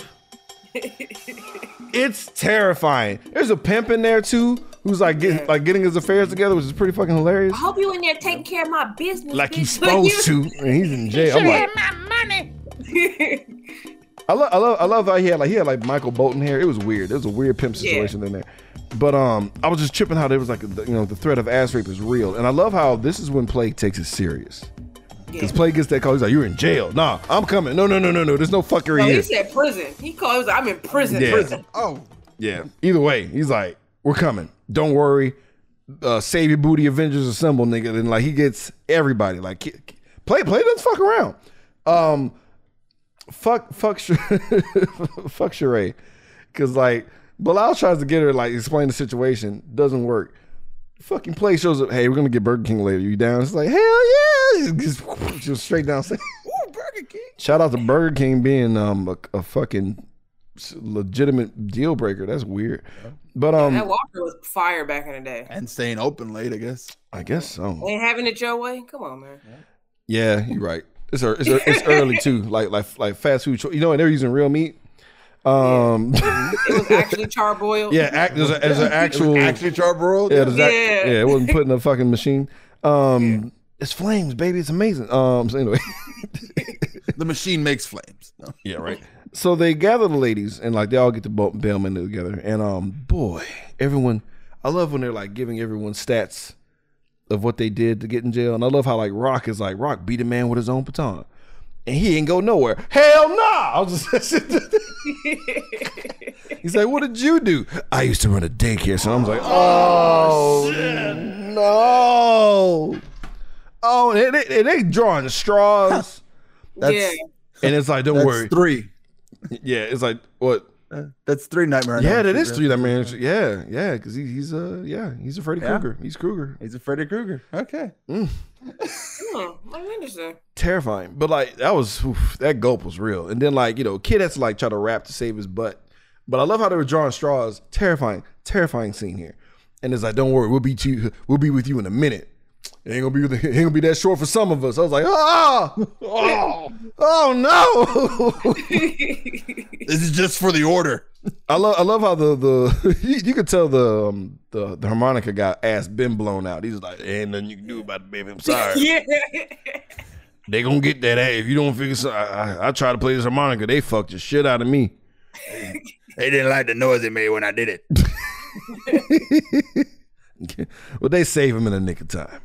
It's terrifying. There's a pimp in there too who's like getting like getting his affairs together, which is pretty fucking hilarious. I hope you in there taking care of my business. Like he's bitch. But supposed to, and he's in jail. I'm like, you- I love, I love, I love how he had like he had like Michael Bolton hair. It was weird. It was a weird pimp situation in there. But um, I was just tripping how there was like a, you know the threat of ass rape is real, and I love how this is when Play takes it serious. Because Play gets that call, he's like, "You're in jail." Nah, I'm coming. No, no, no, no, no. There's no fuckery No, here. he said prison. He called. He was like, I'm in prison. Yeah. Prison. Oh, Yeah. Either way, he's like, "We're coming. Don't worry. Uh, save your booty, Avengers assemble, nigga." And like he gets everybody. Like, Play play doesn't fuck around. Um, fuck fuck Sh- fuck Sheree, because like Bilal tries to get her like explain the situation, doesn't work. Fucking play shows up. Hey, we're gonna get Burger King later. You down? It's like hell yeah, just, just straight down. Ooh, Burger King. Shout out to Burger King being um a, a fucking legitimate deal breaker. That's weird. But um, that Whopper was fire back in the day. And staying open late, I guess. I guess so. Ain't having it your way. Come on, man. Yeah, you're right. It's ear- it's, ear- it's early too. Like like like fast food. You know, and they're using real meat. Um, It was actually charboiled. yeah, act, there's, a, there's an actual. Actually, charbroiled. yeah, there's act- Yeah. yeah, it wasn't put in a fucking machine. Um, it's flames, baby. It's amazing. Um, so anyway, the machine makes flames. No. yeah, right. So they gather the ladies and like they all get to bo- bailment together. And um, boy, everyone, I love when they're like giving everyone stats of what they did to get in jail. And I love how like Rock is like Rock beat a man with his own baton, and he ain't go nowhere. Hell nah! I was just. He's like, "What did you do?" I used to run a daycare, so I was like, "Oh, no!" Oh, and they, they, they drawing straws, That's, yeah. and it's like, "Don't that's worry." three. Yeah, it's like what? Uh, That's three Nightmare. Yeah, Elm that Street, is right? three. That man, yeah, yeah, because he, he's uh, yeah, he's a Freddy Yeah. Krueger. He's Krueger. He's a Freddy Krueger. Okay. Hmm, I'm interested. Terrifying, but like that was oof, that gulp was real. And then like you know, kid has to like try to rap to save his butt. But I love how they were drawing straws. Terrifying, terrifying scene here. And it's like, don't worry, we'll be you. We'll be with you in a minute. It ain't gonna be. It ain't gonna be that short for some of us. I was like, ah, oh, oh no. This is just for the order. I love I love how the the you, you could tell the um, the the harmonica guy ass been blown out. He's like, ain't nothing you can do about it, baby. I'm sorry. yeah. they gonna get that ass if you don't figure. Some, I, I I try to play this harmonica. They fucked the shit out of me. They didn't like the noise it made when I did it. well, they save him in the nick of time.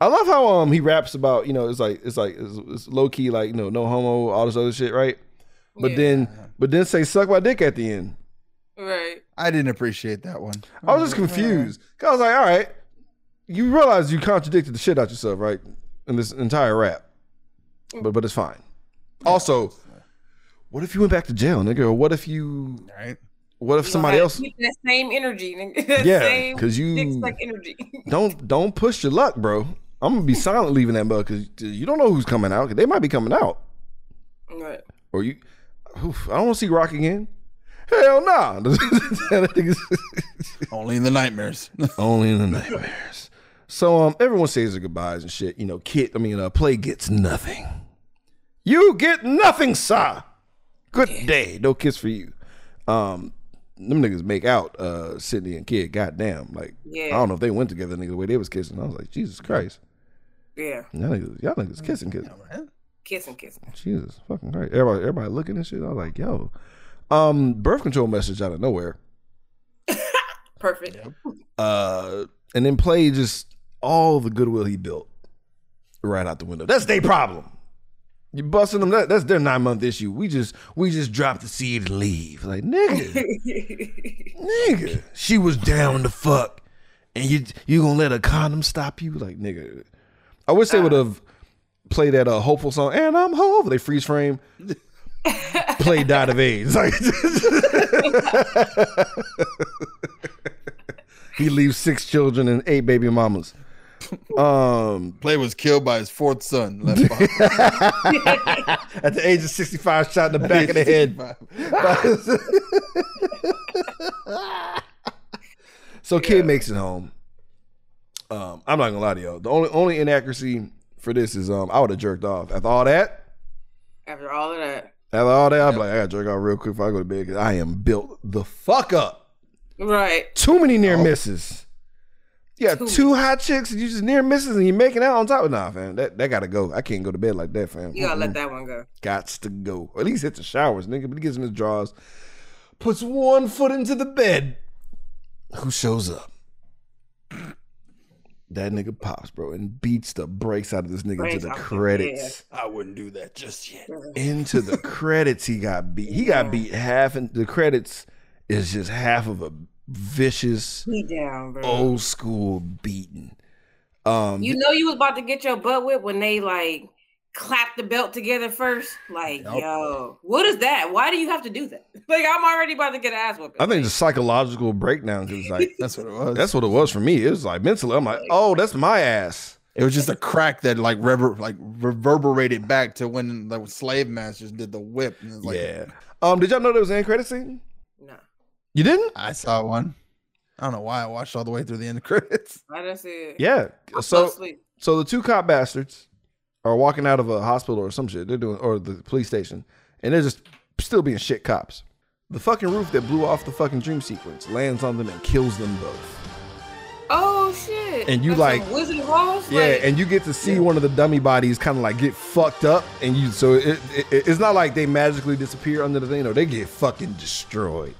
I love how um he raps about you know it's like it's like it's, it's low key like you know no homo all this other shit right, but Yeah. then but then say suck my dick at the end. Right. I didn't appreciate that one. I was just confused. Cause I was like, all right, you realize you contradicted the shit out yourself, right? In this entire rap. But but it's fine. Also, what if you went back to jail, nigga? Or what if you Right? what if You somebody else keep that same energy. nigga. That Yeah, same 'cause you- dick-suck energy. don't don't push your luck, bro. I'm gonna be silent leaving that mug because you don't know who's coming out. 'cause they might be coming out. right. Or you oof, I don't want to see Rock again. Hell nah. Only in the nightmares. Only in the nightmares. So um, everyone says their goodbyes and shit. You know, Kit. I mean, uh, play gets nothing. You get nothing, sir. Good day. No kiss for you. Um, them niggas make out. Uh, Sydney and Kid. Goddamn. Like, I don't know if they went together. Nigga, the way they was kissing. I was like, Jesus Christ. Yeah. Y'all niggas, y'all niggas kissing, kissing. Kissing, kissing. Jesus fucking Christ. Everybody, everybody looking and shit. I was like, yo. Um, birth control message out of nowhere. Perfect. uh, and then play just all the goodwill he built right out the window. That's their problem. You busting them. That, that's their nine month issue. We just we just dropped the seed and leave. Like nigga, nigga. She was down to fuck, and you you gonna let a condom stop you? Like nigga. I wish they would have played that uh, hopeful song. And I'm hopeful. They freeze frame. Play died of AIDS. Like, he leaves six children and eight baby mamas. Um, Play was killed by his fourth son. Left at the age of 65, shot in the back of the head. so kid makes it home. Um, I'm not gonna lie to y'all. The only only inaccuracy for this is um I would have jerked off after all that. After all of that. After all that, I'm like I gotta jerk off real quick before I go to bed because I am built the fuck up. Right. Too many near misses. Yeah, two hot chicks and you just near misses and you're making out on top of nah, fam. That that gotta go. I can't go to bed like that, fam. You gotta Mm-mm. let that one go. Gots to go. Or at least hit the showers, nigga. But he gets in his drawers, puts one foot into the bed. Who shows up? That nigga pops, bro, and beats the brakes out of this nigga Brakes into the out the- credits. I wouldn't do that just yet. Into the credits, he got beat. He got beat half, and the credits is just half of a vicious down, bro. old school beating. Um, You know you was about to get your butt whipped when they like clap the belt together first. Like, Yup. yo, what is that? Why do you have to do that? Like, I'm already about to get ass whipped. I think it's a psychological breakdown because like That's what it was. that's what it was for me. It was like mentally, I'm like, oh, that's my ass. it was just a crack that like rever- like reverberated back to when the slave masters did the whip. And it was like, yeah. Um, did y'all know there was an end credit scene? no, You didn't? I saw one. I don't know why I watched all the way through the end credits. I didn't see it. Yeah. I So so the two cop bastards are walking out of a hospital or some shit. They're doing or the police station, and they're just still being shit cops. The fucking roof that blew off the fucking dream sequence lands on them and kills them both. Oh shit! And you That's like- Wizard of Oz? Yeah, Like, and you get to see one of the dummy bodies kind of like get fucked up, and you so it, it it's not like they magically disappear under the thing. No, they get fucking destroyed,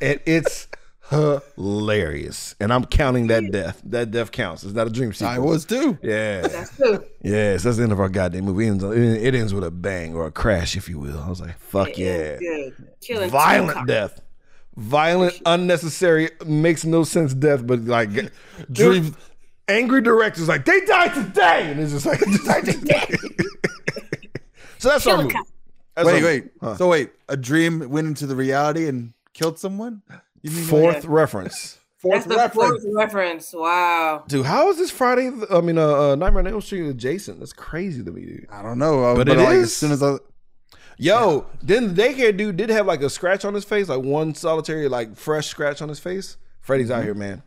and it's hilarious. And I'm counting that death. That death counts. It's not a dream sequence. I was too. Yeah. that's true. Yes, that's the end of our goddamn movie. It ends, it ends with a bang or a crash, if you will. I was like, fuck yeah. Good. Killing Violent death. Violent, unnecessary, makes no sense death, but like dream angry directors like, they died today. And it's just like, they died today. so that's our movie. That's wait, our- wait. Huh. So wait, a dream went into the reality and killed someone? You mean Fourth reference. fourth That's the reference? fourth reference. Wow. Dude, how is this Friday? I mean, uh, uh Nightmare on Elm Street adjacent? That's crazy to me, dude. I don't know, uh, But but, it like is. as soon as I Yo, then the daycare dude did have like a scratch on his face, like one solitary, like fresh scratch on his face. Freddy's out here, man.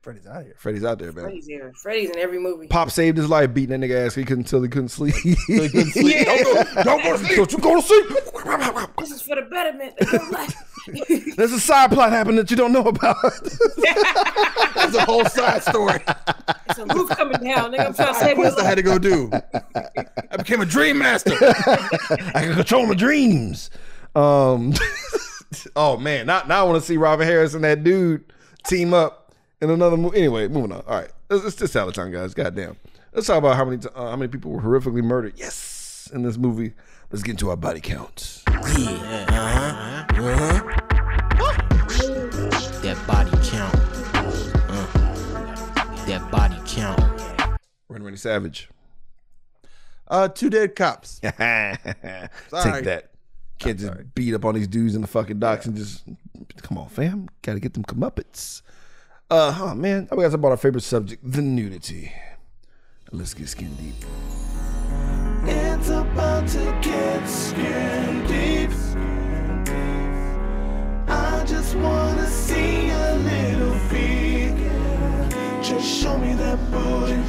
Freddy's out here. Freddy's out there, man. Freddy's here. Freddy's in every movie. Pop saved his life beating that nigga ass. He couldn't tell he couldn't sleep. He couldn't sleep. Don't go, don't go to sleep. Don't you go to sleep. This is for the betterment of your life. There's a side plot happening that you don't know about. That's a whole side story. It's a roof coming down. Nigga, I'm trying to I save your quest I had to go do. I became a dream master. I can control my dreams. Um, oh man, now now I want to see Robert Harris and that dude team up in another movie. Anyway, moving on. All right, it's, it's just salad time, guys. Goddamn. Let's talk about how many t- uh, how many people were horrifically murdered. Yes, in this movie. Let's get into our body counts. Yeah. Uh huh. Uh huh. That body count. Uh, that body count. Randy Randy Savage. Uh, two dead cops. Take Sorry. that. Can't just beat up on these dudes in the fucking docks and just come on, fam. Gotta get them comeuppets. Uh huh, man. We got to about our favorite subject, the nudity. Let's get skin deep. To get skin deep. I just wanna see a little. Just show me that booty.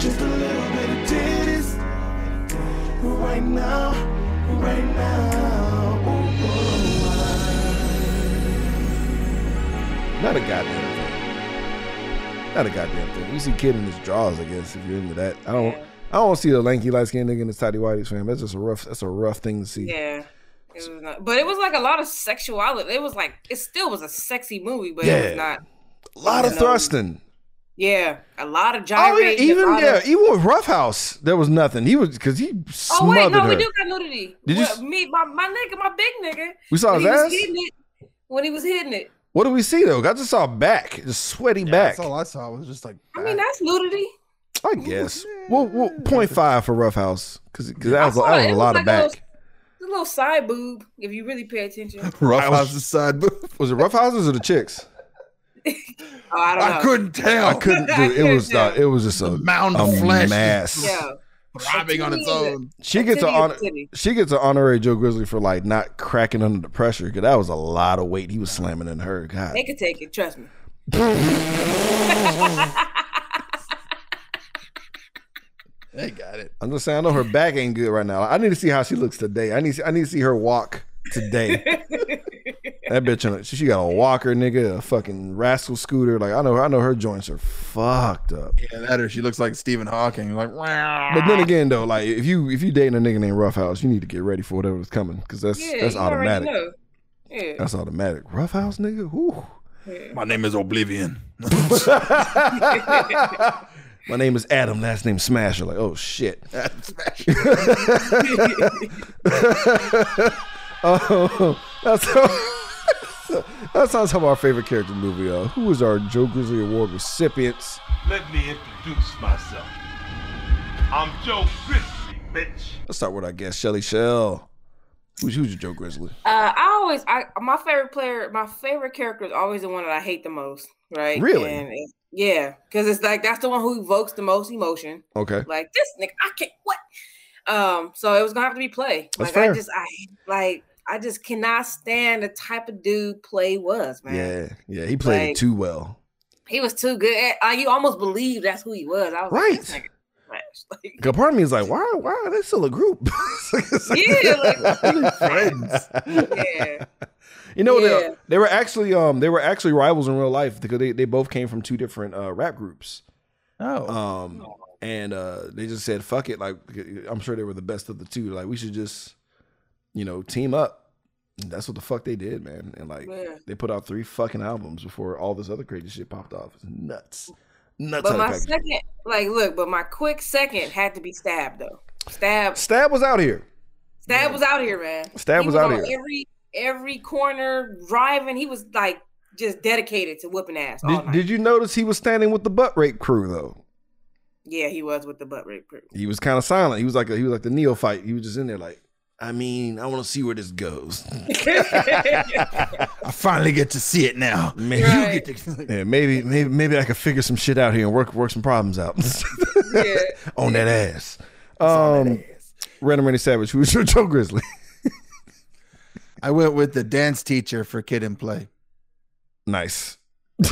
Just a little bit of titties. Right now, right now. Ooh, Not a goddamn thing. Not a goddamn thing. You see kid in his drawers, I guess, if you're into that. I don't I don't want to see a lanky light skinned nigga in his tidy whities, fam. That's just a rough that's a rough thing to see. Yeah. It was not, but it was like a lot of sexuality. It was like it still was a sexy movie, but it Yeah. was not. A lot of No. thrusting. Yeah, a lot of Oh gyrating. a even lot yeah, of- even with Rough House, there was nothing. He was because he Oh wait, no, her. we do got nudity. Did you Well, s- me, my, my nigga, my big nigga. We saw when his ass? it, when he was hitting it. What do we see though? I just saw back, just sweaty back. That's all I saw was just like. I mean, that's nudity. I guess. Well, well, point five for Rough House because that was, that was it. a lot was of like a back. little- It's a little side boob if you really pay attention. Rough I was- House's side boob. Was it Rough Houses or the chicks? Oh, I don't know. I couldn't tell. I couldn't. I Dude, it was. couldn't Uh, it was just a mound a of flesh. mass. Yeah. throbbing on its own. She gets an honor. She gets an honorary Joe Grizzly for like not cracking under the pressure because that was a lot of weight he was slamming in her. God, They could take it. Trust me. They got it. I'm just saying. I know her back ain't good right now. I need to see how she looks today. I need. I need to see her walk today. that bitch, on a, she, she got a walker, nigga, a fucking rascal scooter. Like I know. I know her joints are fucked up. Yeah, that or she looks like Stephen Hawking. Like, But then again, though, like if you if you dating a nigga named Rough House, you need to get ready for whatever's coming because that's Yeah, that's automatic. Yeah. That's automatic. Rough House, nigga. Whew. my name is Oblivion. My name is Adam. Last name Smasher. Like, oh shit. oh, that's that sounds like our favorite character movie. Uh, who was our Joe Grizzly Award recipients? Let me introduce myself. I'm Joe Grizzly, bitch. Let's start with our guest, Shelly Shell. Who's, who's your Joe Grizzly? Uh, I always, I my favorite player, my favorite character is always the one that I hate the most, right? Really? And yeah, because it's like that's the one who evokes the most emotion. Okay. Like this nigga, I can't what. Um, so it was gonna have to be play. That's like fair. I just, I like, I just cannot stand the type of dude play was, man. Yeah, yeah, he played it too well. He was too good. At, like you almost believe that's who he was. I was Right. like, this nigga trash. Like, part of me is like, why, why are they still a group? yeah, like, Friends. yeah. You know, Yeah. they, they were actually um they were actually rivals in real life because they, they both came from two different uh, rap groups. Oh. Um and uh they just said fuck it like I'm sure they were the best of the two like we should just you know team up. And that's what the fuck they did, man. And like Yeah. they put out three fucking albums before all this other crazy shit popped off. It's nuts. Nuts But my package. second, like, look, but my quick second had to be Stab though. Stab, Stab was out here. Stab was out here, man. Stab He was out on here. Every every corner driving, he was like just dedicated to whooping ass. All Did, night. did you notice he was standing with the butt rape crew though? yeah, he was with the butt rape crew. He was kind of silent. He was like a, he was like the neophyte. He was just in there like, I mean, I want to see where this goes. I finally get to see it now. Maybe, Right. yeah, maybe, maybe, maybe I could figure some shit out here and work work some problems out yeah. on that ass. Um, Random Randy Savage, who's your Joe Grizzly? I went with the dance teacher for Kid and Play. nice.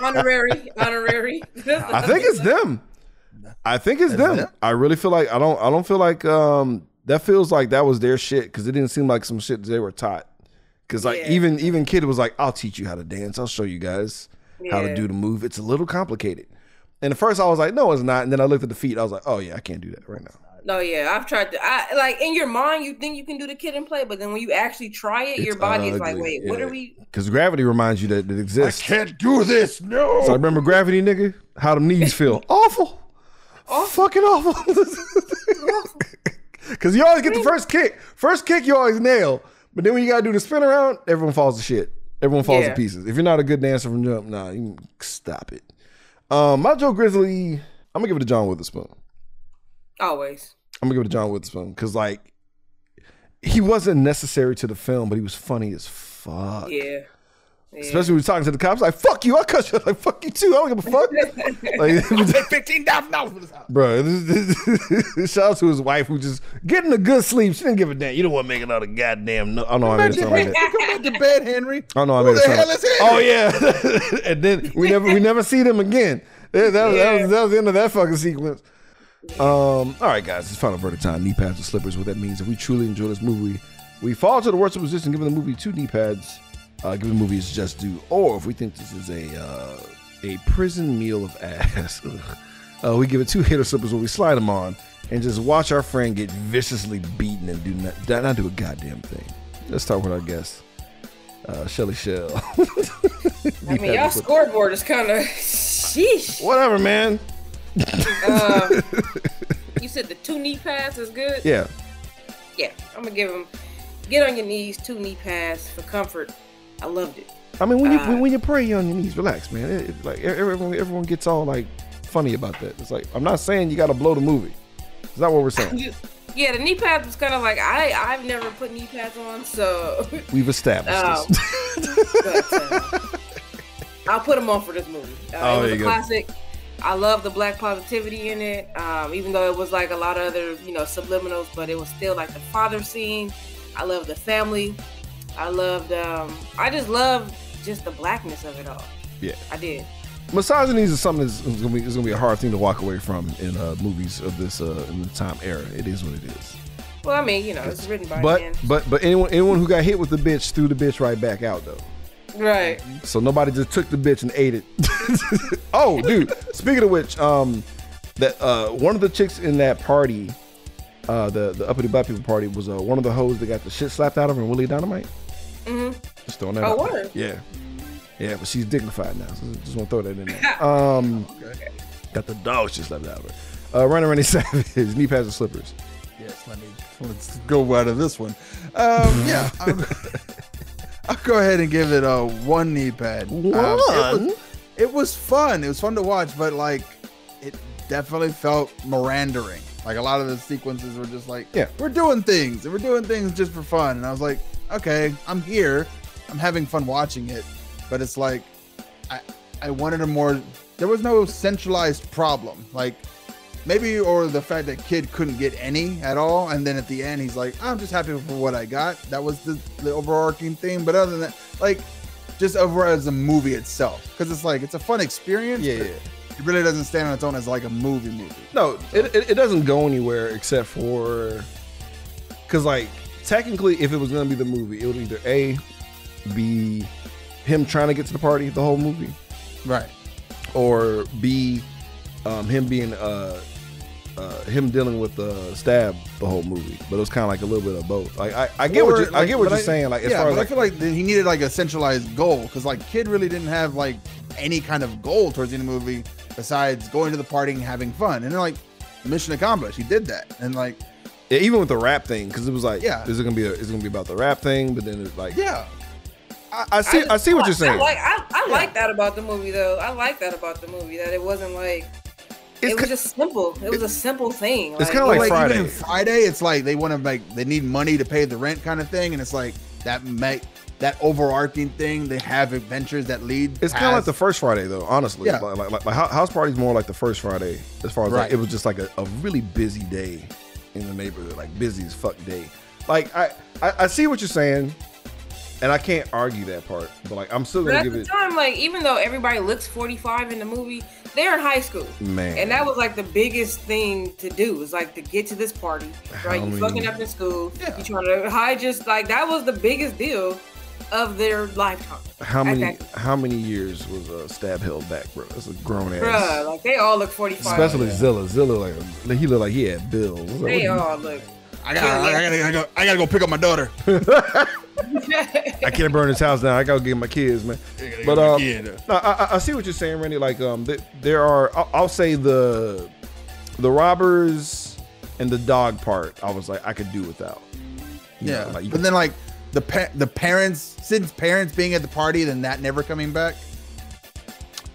honorary, honorary. I think it's them. I think it's them. them? I really feel like I don't. I don't feel like um that feels like that was their shit because it didn't seem like some shit they were taught. Because like Yeah. even even kid was like, I'll teach you how to dance. I'll show you guys how to do the move. It's a little complicated. And at first I was like, no, it's not. And then I looked at the feet. I was like, oh yeah, I can't do that right now. No, yeah, I've tried to. I like in your mind, you think you can do the kid and play, but then when you actually try it, your It's body is like, ugly, wait, what are we? Because gravity reminds you that it exists. I can't do this. No. So I remember gravity, nigga. How them knees feel? awful. Fucking awful. Because you always get the first kick. First kick you always nail. But then when you gotta do the spin around, everyone falls to shit. Everyone falls to pieces. If you're not a good dancer from jump, nah, you stop it. Um, my Joe Grizzly, I'm gonna give it to John Witherspoon. Always. I'm gonna give it to John Witherspoon because like he wasn't necessary to the film, but he was funny as fuck. Yeah. Yeah. Especially when he was talking to the cops, like "fuck you," I cut you. Like "fuck you too." I don't give a fuck. like, fifteen thousand dollars for this house. Bro, shout out to his wife who just getting a good sleep. She didn't give a damn. You don't want to make another goddamn. No, I know. I made it sound like that. Come back to bed, Henry. I don't know. I made it sound. Like, oh yeah, and then we never we never see them again. That, that was, that, was, that was the end of that fucking sequence. Um. All right, guys. It's final verdict time. Knee pads and slippers. What that means? If we truly enjoy this movie, we fall to the worst position, giving the movie two knee pads. Uh, giving the movie its just due, or if we think this is a uh, a prison meal of ass, uh, we give it two hater slippers where we slide them on and just watch our friend get viciously beaten and do not, not do a goddamn thing. Let's start with our guest, uh, Shelly Shell. I mean, y'all scoreboard is kind of sheesh. Whatever, man. Uh, you said the two knee pads is good. Yeah. Yeah, I'm gonna give him. Get on your knees, two knee pads for comfort. I loved it. I mean, when you Uh, when, you pray, you're on your knees. Relax, man. It, it- like everyone, everyone gets all like funny about that. It's like I'm not saying you got to blow the movie. It's not what we're saying. Yeah, the knee pads was kind of like I I've never put knee pads on, so We've established this. but, uh, I'll put them on for this movie. Uh, Oh, it was there a you go. I love the black positivity in it, um, even though it was like a lot of other, you know, subliminals, but it was still like the father scene. I love the family. I loved, um, I just love just the blackness of it all. Yeah. I did. Misogyny is something that's gonna be is gonna be a hard thing to walk away from in uh, movies of this uh, in the time era. It is what it is. Well, I mean, you know, it's written by But men. but but anyone anyone who got hit with the bitch threw the bitch right back out though. Right. So nobody just took the bitch and ate it. oh, dude. Speaking of which, um, that uh, one of the chicks in that party, uh, the the uppity black people party was uh, one of the hoes that got the shit slapped out of her in Willie Dynamite. hmm Just throwing that Oh, out. word. Yeah, yeah, but she's dignified now. So just want to throw that in there. Um, got the dog shit slapped out of her. Uh, Running Randy Savage, knee pads and slippers. Yes, let me let's go out of this one. Um, yeah, I'll, go ahead and give it a one knee pad. Um, it, One? was, it was fun. It was fun to watch, but like it definitely felt Mirandering. Like a lot of the sequences were just like, Yeah. we're doing things and we're doing things just for fun. And I was like, okay, I'm here. I'm having fun watching it. But it's like I I wanted a more there was no centralized problem. Like maybe or the fact that kid couldn't get any at all and then at the end he's like i'm just happy for what i got. That was the, the overarching thing but other than that like just over as a movie itself because it's like it's a fun experience Yeah, yeah. it really doesn't stand on its own as like a movie movie. No, it, it, it doesn't go anywhere except for because like technically, if it was gonna be the movie, it would either a be him trying to get to the party the whole movie, right. or b um, him being uh, uh, him dealing with the stab the whole movie. But it was kind of like a little bit of both. Like I, I get what Or, like, I get what you're saying. Like as yeah, far as but like, I feel like he needed like a centralized goal because like kid really didn't have like any kind of goal towards the end of the movie besides going to the party and having fun and then like mission accomplished he did that and like Yeah, even with the rap thing, because it was like, Yeah. is it gonna be a, is it gonna be about the rap thing? But then it's like, yeah I, I see, I, see what you're saying. I like I, I like that about the movie though. I like that about the movie that it wasn't like It's it was just simple. It was a simple thing. It's kinda But, like Friday. in Friday, it's like they want to like they need money to pay the rent kind of thing, and it's like that make that overarching thing. They have adventures that lead. It's kind of like the first Friday, though. Honestly, Yeah. like, like, like, like house parties more like the first Friday, as far as like it was just like a, a really busy day in the neighborhood, like busy as fuck day. Like I, I, I see what you're saying, and I can't argue that part, but like I'm still gonna at give the it. time, like even though everybody looks 45 in the movie, they're in high school. Man. And that was like the biggest thing to do is like to get to this party, right? You many- fucking up in school. You trying to hide just like that was the biggest deal of their lifetime. How many, how many years was uh, Stab held back, bro? That's a grown ass. Bruh, like they all look 45. Especially Zilla. Zilla, like he looked like he had bills. I like, what They you- all look. I gotta, I gotta, I gotta, go, I gotta go pick up my daughter. I can't burn this house down. I gotta get my kids, man. But my uh, kid. no, I, I- I see what you're saying, Randy. Like, um, th- there are. I'll, I'll say the the robbers and the dog part. I was like, I could do without. You Yeah, know, like, but then like the pa- the parents, since parents being at the party, then that never coming back.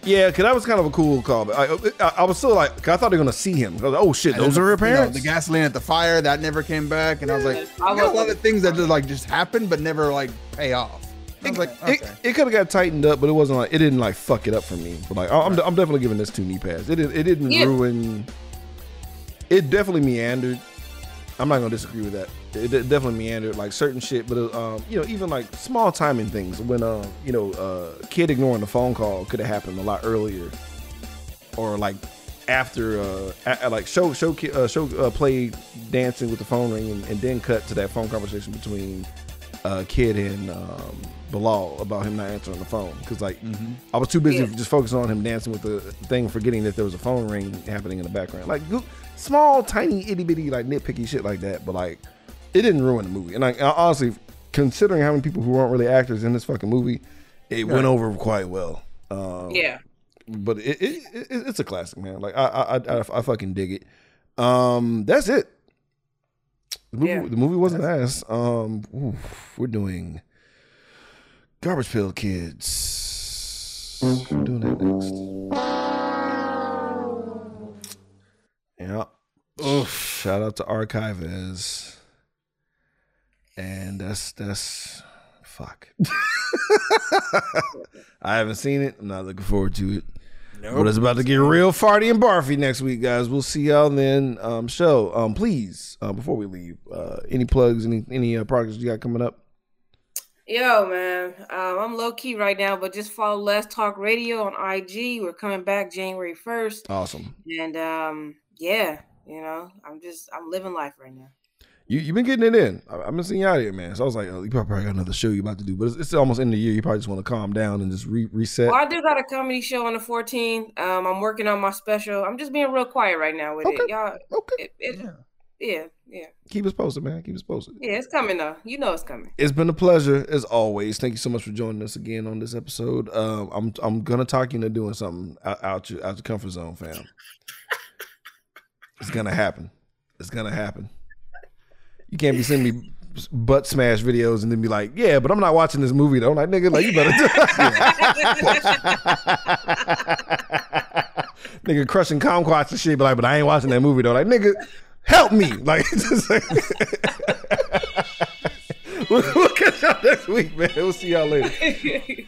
Yeah, because that was kind of a cool call. But I, I, I was still like, I thought they were gonna see him. I was like, oh shit, And those are her the, you know, parents. the gasoline at the fire that never came back, and I was like, I I got a lot of things that just like just happened but never like pay off. I was like, okay. It, it could have got tightened up, but it wasn't like it didn't like fuck it up for me. But like I- I'm, I'm definitely giving this two knee pass. It did- it didn't Yeah. ruin. It definitely meandered. I'm not gonna disagree with that. It de- definitely meandered like certain shit, but uh, um, you know, even like small timing things when uh, you know, uh, kid ignoring the phone call could have happened a lot earlier, or like after uh, a- a- like show show uh, show uh, play dancing with the phone ring and, and then cut to that phone conversation between uh, kid in um, Bilal about him not answering the phone because like I was too busy Yeah. just focusing on him dancing with the thing, forgetting that there was a phone ring happening in the background. Like small, tiny, itty bitty, like nitpicky shit like that. But like it didn't ruin the movie. And like honestly, considering how many people who weren't really actors in this fucking movie, it went over quite well. Um, Yeah. but it, it, it it's a classic, man. Like I I, I I fucking dig it. Um, that's it. The movie, Yeah. the movie wasn't ass. Um, oof, we're doing Garbage Pail Kids. We're doing that next. Yeah. Oof. Shout out to Archives. And that's that's fuck. I haven't seen it. I'm not looking forward to it. But it's about to get real farty and barfy next week, guys. We'll see y'all then. Um, show. Um, please, uh, before we leave, uh, any plugs, any any uh, projects you got coming up? Yo, man, um, I'm low key right now, but just follow Let's Talk Radio on IG. We're coming back January 1st. Awesome. And um, yeah, you know, I'm just I'm living life right now. You you've been getting it in. I, I've been seeing you out here, man. So I was like, oh, you probably got another show you about to do, but it's, it's almost end of the year. You probably just want to calm down and just re- reset. Well, I do got a comedy show on the 14th. Um, I'm working on my special. I'm just being real quiet right now with Okay. it. Y'all, Okay. it, it, yeah, yeah, Keep us posted, man. Keep us posted. yeah. It's coming though. You know it's coming. It's been a pleasure as always. Thank you so much for joining us again on this episode. Um, I'm I'm gonna talk you into doing something out, out your out your comfort zone, fam. it's gonna happen. It's gonna happen. You can't be sending me butt smash videos and then be like, yeah, but I'm not watching this movie though. I'm like, nigga, like you better. nigga crushing kumquats and shit, be like, but I ain't watching that movie though. Like, nigga, help me. Like, just like we'll, we'll catch y'all next week, man. We'll see y'all later.